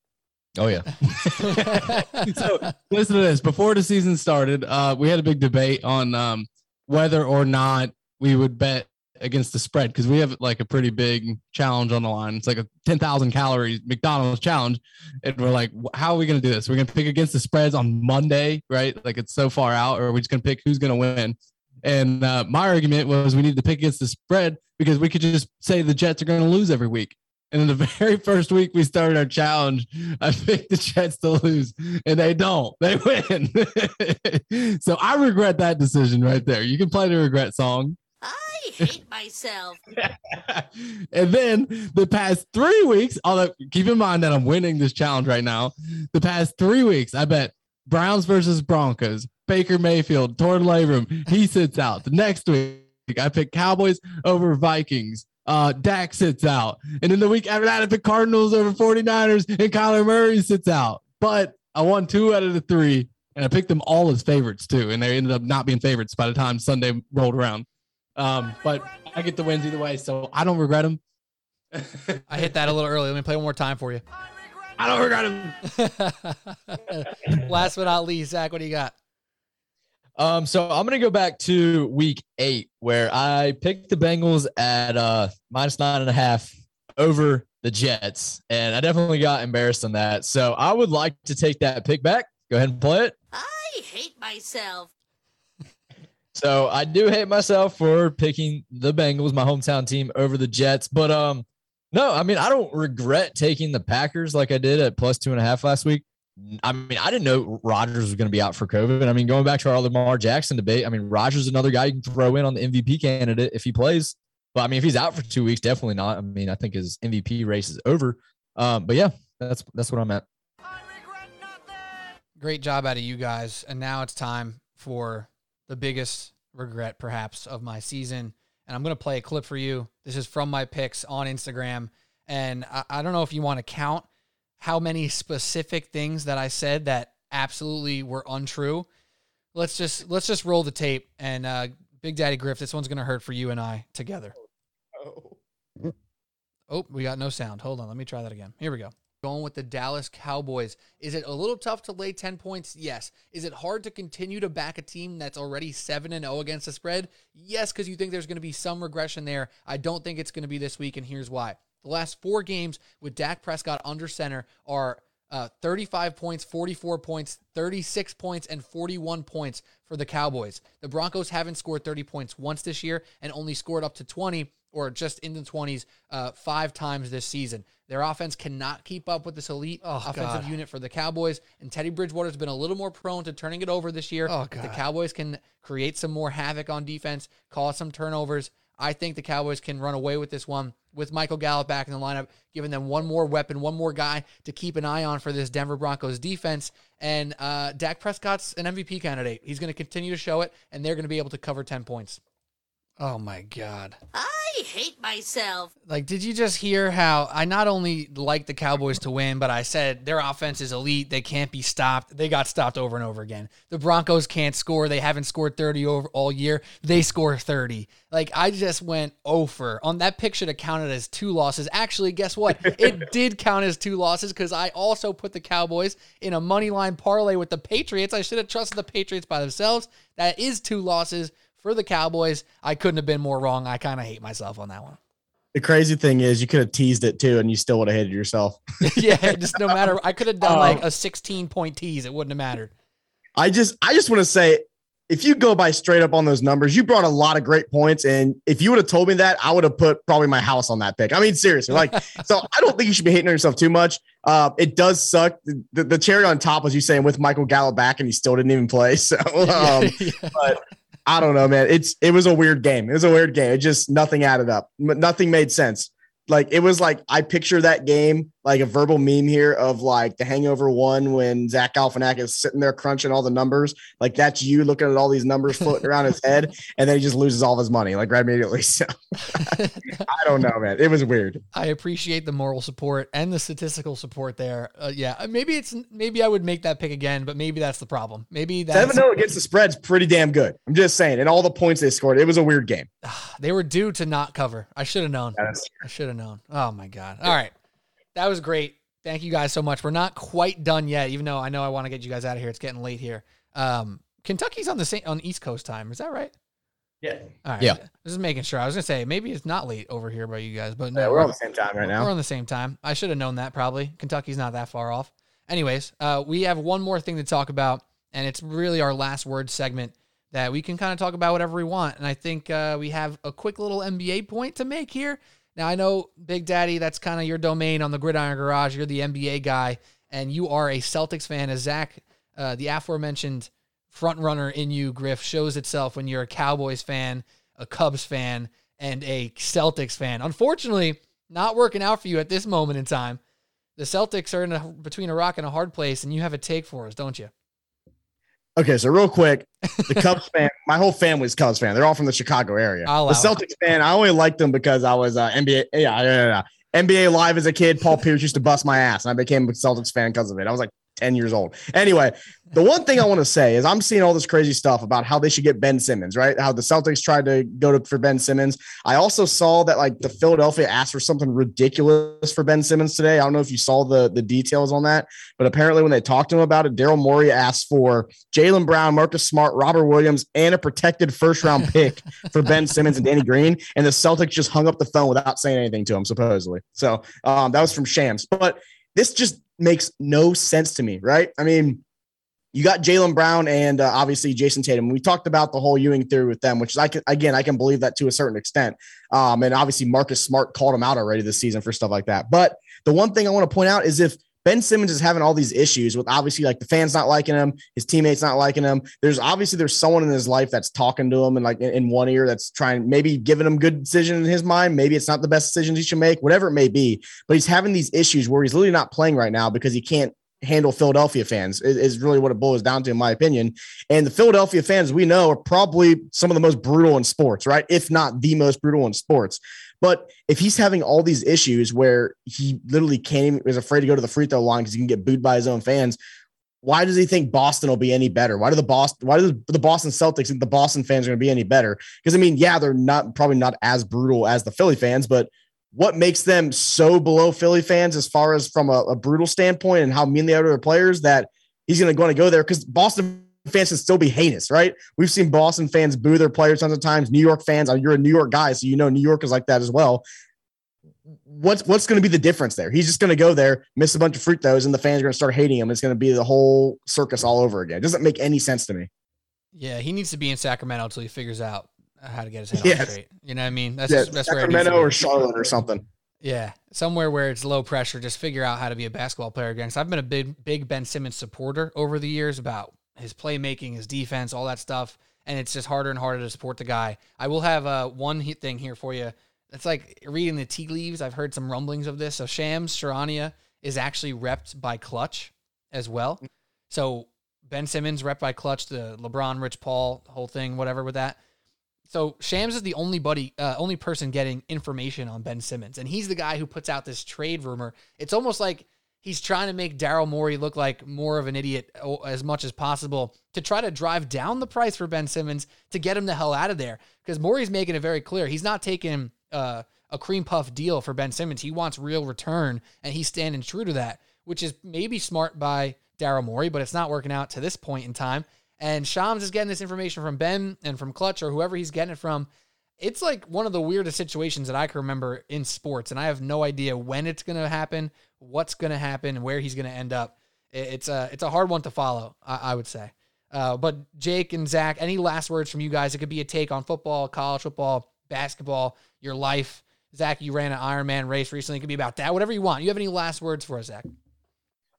Oh yeah. [LAUGHS] so listen to this. Before the season started, uh, we had a big debate on um, whether or not we would bet against the spread because we have like a pretty big challenge on the line. It's like a 10,000 calories McDonald's challenge. And we're like, how are we going to do this? We're going to pick against the spreads on Monday, right? Like it's so far out, or we're we just going to pick who's going to win? And uh, my argument was we need to pick against the spread because we could just say the Jets are going to lose every week. And in the [LAUGHS] very first week we started our challenge, I picked the Jets to lose, and they don't. They win. [LAUGHS] so I regret that decision right there. You can play the regret song. I hate myself. [LAUGHS] and then the past three weeks, although keep in mind that I'm winning this challenge right now, the past three weeks, I bet Browns versus Broncos, Baker Mayfield, Torn Labrum, he sits out. The next week, I pick Cowboys over Vikings. Uh, Dak sits out. And then the week after that, I the Cardinals over 49ers, and Kyler Murray sits out. But I won two out of the three, and I picked them all as favorites too. And they ended up not being favorites by the time Sunday rolled around. Um, but I get the wins either way, so I don't regret them. [LAUGHS] I hit that a little early. Let me play one more time for you. I don't regret them. [LAUGHS] Last but not least, Zach, what do you got? Um, so I'm gonna go back to week eight where I picked the Bengals at uh minus nine and a half over the Jets, and I definitely got embarrassed on that. So I would like to take that pick back. Go ahead and play it. I hate myself. [LAUGHS] So I do hate myself for picking the Bengals, my hometown team, over the Jets. But um, No, I mean, I don't regret taking the Packers like I did at plus two and a half last week. I mean, I didn't know Rodgers was going to be out for COVID. I mean, going back to our Lamar Jackson debate, I mean, Rodgers is another guy you can throw in on the MVP candidate if he plays. But I mean, if he's out for two weeks, definitely not. I mean, I think his MVP race is over. Um, but yeah, that's that's what I'm at. Great job out of you guys. And now it's time for the biggest regret, perhaps, of my season. And I'm going to play a clip for you. This is from my picks on Instagram. And I, I don't know if you want to count how many specific things that I said that absolutely were untrue. Let's just let's just roll the tape and uh, Big Daddy Griff, this one's gonna hurt for you and I together. Oh, we got no sound. Hold on, let me try that again. Here we go. Going with the Dallas Cowboys. Is it a little tough to lay 10 points? Yes. Is it hard to continue to back a team that's already 7 and 0 against the spread? Yes, because you think there's going to be some regression there. I don't think it's going to be this week, and here's why. The last four games with Dak Prescott under center are uh, 35 points, 44 points, 36 points, and 41 points for the Cowboys. The Broncos haven't scored 30 points once this year and only scored up to 20 or just in the 20s uh, five times this season. Their offense cannot keep up with this elite Oh, offensive God. unit for the Cowboys, and Teddy Bridgewater's been a little more prone to turning it over this year. Oh, the Cowboys can create some more havoc on defense, cause some turnovers. I think the Cowboys can run away with this one with Michael Gallup back in the lineup, giving them one more weapon, one more guy to keep an eye on for this Denver Broncos defense. And uh, Dak Prescott's an MVP candidate. He's going to continue to show it, and they're going to be able to cover 10 points. Oh, my God. I hate myself. Like, did you just hear how I not only like the Cowboys to win, but I said their offense is elite. They can't be stopped. They got stopped over and over again. The Broncos can't score. They haven't scored 30 over all year. They score 30. Like, I just went over on that pick should have counted as two losses. Actually, guess what? [LAUGHS] It did count as two losses because I also put the Cowboys in a money line parlay with the Patriots. I should have trusted the Patriots by themselves. That is two losses for the Cowboys. I couldn't have been more wrong. I kind of hate myself on that one. The crazy thing is, you could have teased it too, and you still would have hated yourself. [LAUGHS] yeah, just no matter. I could have done Um, like a 16 point tease. It wouldn't have mattered. I just, I just want to say, if you go by straight up on those numbers, you brought a lot of great points, and if you would have told me that, I would have put probably my house on that pick. I mean, seriously, like, [LAUGHS] so I don't think you should be hating on yourself too much. Uh, it does suck. The, the cherry on top was you saying with Michael Gallup back, and he still didn't even play. [LAUGHS] So, um, Yeah. but I don't know, man. It's it was a weird game. It was a weird game. It just nothing added up. Nothing made sense. Like it was like I picture that game like a verbal meme here of like the Hangover one when Zach Galifianakis is sitting there crunching all the numbers. Like that's you looking at all these numbers floating around his head, [LAUGHS] and then he just loses all of his money like right immediately. [LAUGHS] So [LAUGHS] I don't know, man. It was weird. I appreciate the moral support and the statistical support there. Uh, yeah, maybe it's maybe I would make that pick again, but maybe that's the problem. Maybe that's Seven zero against the spread's pretty damn good. I'm just saying, and all the points they scored, it was a weird game. [SIGHS] they were due to not cover. I should have known. I should have known. Oh my god. All right. That was great. Thank you guys so much. We're not quite done yet, even though I know I want to get you guys out of here. It's getting late here. Um, Kentucky's on the same on East Coast time. Is that right? Yeah, All right. Yeah. Just making sure. I was gonna say maybe it's not late over here by you guys, but no, yeah we're on the same time right now. We're on the same time. I should have known that probably. Kentucky's not that far off. Anyways, uh, we have one more thing to talk about, and it's really our last word segment that we can kind of talk about whatever we want. And I think uh, we have a quick little NBA point to make here. Now, I know, Big Daddy, that's kind of your domain on the Gridiron Garage. You're the NBA guy, and you are a Celtics fan. As Zach, uh, the aforementioned front runner in you, Griff, shows itself when you're a Cowboys fan, a Cubs fan, and a Celtics fan. Unfortunately, not working out for you at this moment in time. The Celtics are in a, between a rock and a hard place, and you have a take for us, don't you? Okay, so real quick, the [LAUGHS] Cubs fan, my whole family's Cubs fan. They're all from the Chicago area. I'll the Celtics fan, I only liked them because I was uh, NBA. Yeah, yeah, yeah, yeah. NBA live as a kid. Paul Pierce used to bust my ass, and I became a Celtics fan because of it. I was like 10 years old. Anyway, the one thing I want to say is I'm seeing all this crazy stuff about how they should get Ben Simmons, right? How the Celtics tried to go to for Ben Simmons. I also saw that like the Philadelphia asked for something ridiculous for Ben Simmons today. I don't know if you saw the the details on that, but apparently when they talked to him about it, Daryl Morey asked for Jaylen Brown, Marcus Smart, Robert Williams, and a protected first round pick [LAUGHS] for Ben Simmons and Danny Green. And the Celtics just hung up the phone without saying anything to him, supposedly. So um, that was from Shams. But this just makes no sense to me, right? I mean, you got Jaylen Brown and uh, obviously Jayson Tatum. We talked about the whole Ewing theory with them, which is I can again I can believe that to a certain extent. Um, and obviously Marcus Smart called him out already this season for stuff like that. But the one thing I want to point out is if Ben Simmons is having all these issues with obviously like the fans not liking him, his teammates not liking him. There's obviously there's someone in his life that's talking to him and like in, in one ear that's trying maybe giving him good decision in his mind. Maybe it's not the best decisions he should make, whatever it may be. But he's having these issues where he's literally not playing right now because he can't handle Philadelphia fans is, is really what it boils down to, in my opinion. And the Philadelphia fans we know are probably some of the most brutal in sports, right? If not the most brutal in sports. But if he's having all these issues where he literally can't even is afraid to go to the free throw line because he can get booed by his own fans, why does he think Boston will be any better? Why do the Boston why do the Boston Celtics think the Boston fans are going to be any better? Because I mean, yeah, they're not probably not as brutal as the Philly fans, but what makes them so below Philly fans as far as from a, a brutal standpoint and how mean they are to their players that he's going to go to go there because Boston fans can still be heinous, right? We've seen Boston fans boo their players tons of times. New York fans, you're a New York guy, so you know New York is like that as well. What's what's going to be the difference there? He's just going to go there, miss a bunch of fruit throws, and the fans are going to start hating him. It's going to be the whole circus all over again. It doesn't make any sense to me. Yeah, he needs to be in Sacramento until he figures out how to get his head yes. on straight. You know what I mean? That's just, that's Sacramento or Charlotte or something. Yeah, somewhere where it's low pressure. Just figure out how to be a basketball player again. Because I've been a big, big Ben Simmons supporter over the years about his playmaking, his defense, all that stuff. And it's just harder and harder to support the guy. I will have uh, one thing here for you. It's like reading the tea leaves. I've heard some rumblings of this. So Shams Charania is actually repped by Klutch as well. So Ben Simmons repped by Klutch, the LeBron, Rich Paul whole thing, whatever with that. So Shams is the only buddy, uh, only person getting information on Ben Simmons, and he's the guy who puts out this trade rumor. It's almost like he's trying to make Daryl Morey look like more of an idiot as much as possible to try to drive down the price for Ben Simmons to get him the hell out of there. Because Morey's making it very clear he's not taking uh, a cream puff deal for Ben Simmons. He wants real return, and he's standing true to that, which is maybe smart by Daryl Morey, but it's not working out to this point in time. And Shams is getting this information from Ben and from Klutch or whoever he's getting it from. It's like one of the weirdest situations that I can remember in sports, and I have no idea when it's going to happen, what's going to happen, and where he's going to end up. It's a it's a hard one to follow, I, I would say. Uh, but Jake and Zach, any last words from you guys? It could be a take on football, college football, basketball, your life. Zach, you ran an Ironman race recently. It could be about that. Whatever you want. You have any last words for us, Zach?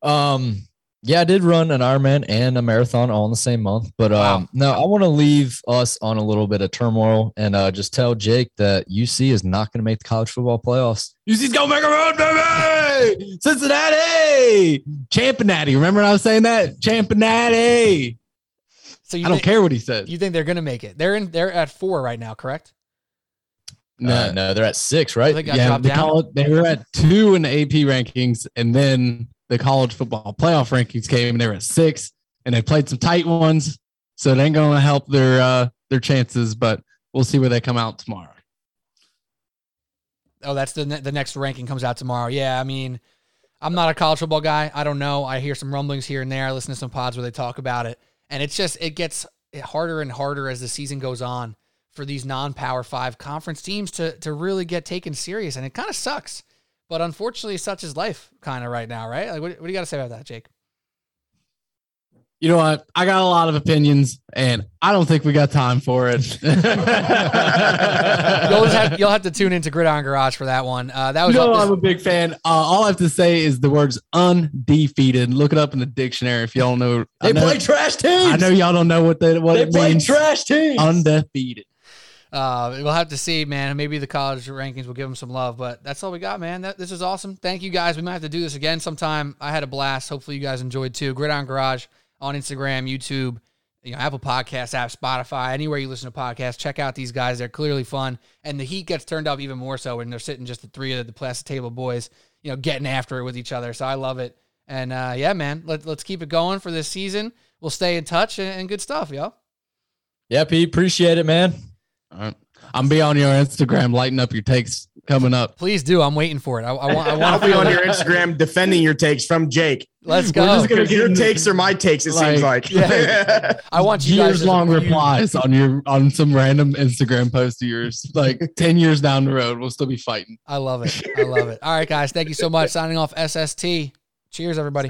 Um, yeah, I did run an Ironman and a marathon all in the same month. But wow. um, no, I want to leave us on a little bit of turmoil and uh, just tell Jake that UC is not going to make the college football playoffs. UC's going to make a run, baby! Cincinnati! Championati. Remember when I was saying that? Championati. So I don't think, care what he says. You think they're going to make it? They're in. They're at four right now, correct? No, uh, no, they're at six, right? They yeah, the college, they were at two in the AP rankings, and then the college football playoff rankings came and they were at six and they played some tight ones. So it ain't going to help their, uh, their chances, but we'll see where they come out tomorrow. Oh, that's the, the next ranking comes out tomorrow. Yeah. I mean, I'm not a college football guy. I don't know. I hear some rumblings here and there. I listen to some pods where they talk about it. And it's just, it gets harder and harder as the season goes on for these non power five conference teams to, to really get taken serious. And it kind of sucks. But unfortunately, such is life kind of right now, right? Like, what, what do you got to say about that, Jake? You know what? I got a lot of opinions, and I don't think we got time for it. [LAUGHS] you'll, have, you'll have to tune into Gridiron Garage for that one. Uh, that was. No, I'm a big fan. Uh, all I have to say is the words "undefeated." Look it up in the dictionary if y'all know. They know, play trash teams. I know y'all don't know what that what they it play means. trash teams. Undefeated. Uh, we'll have to see, man. Maybe the college rankings will give them some love, but that's all we got, man. That, this is awesome. Thank you guys. We might have to do this again sometime. I had a blast. Hopefully, you guys enjoyed too. Gridiron Garage on Instagram, YouTube, you know, Apple Podcast app, Spotify, anywhere you listen to podcasts. Check out these guys. They're clearly fun, and the heat gets turned up even more so when they're sitting just the three of the plastic table boys, you know, getting after it with each other. So I love it. And uh, yeah, man, let, let's keep it going for this season. We'll stay in touch and, and good stuff, yo. Yeah, Pete, appreciate it, man. All right. I'm be on your Instagram, lighting up your takes coming up. Please do. I'm waiting for it. I, I want. I want to be on your [LAUGHS] Instagram defending your takes from Jake. Let's go. We're just gonna your takes or my takes. It like, seems like. Yeah. [LAUGHS] I want you years long replies on your on some random Instagram post of yours. Like [LAUGHS] ten years down the road, we'll still be fighting. I love it. I love it. All right, guys. Thank you so much. Signing off. SST. Cheers, everybody.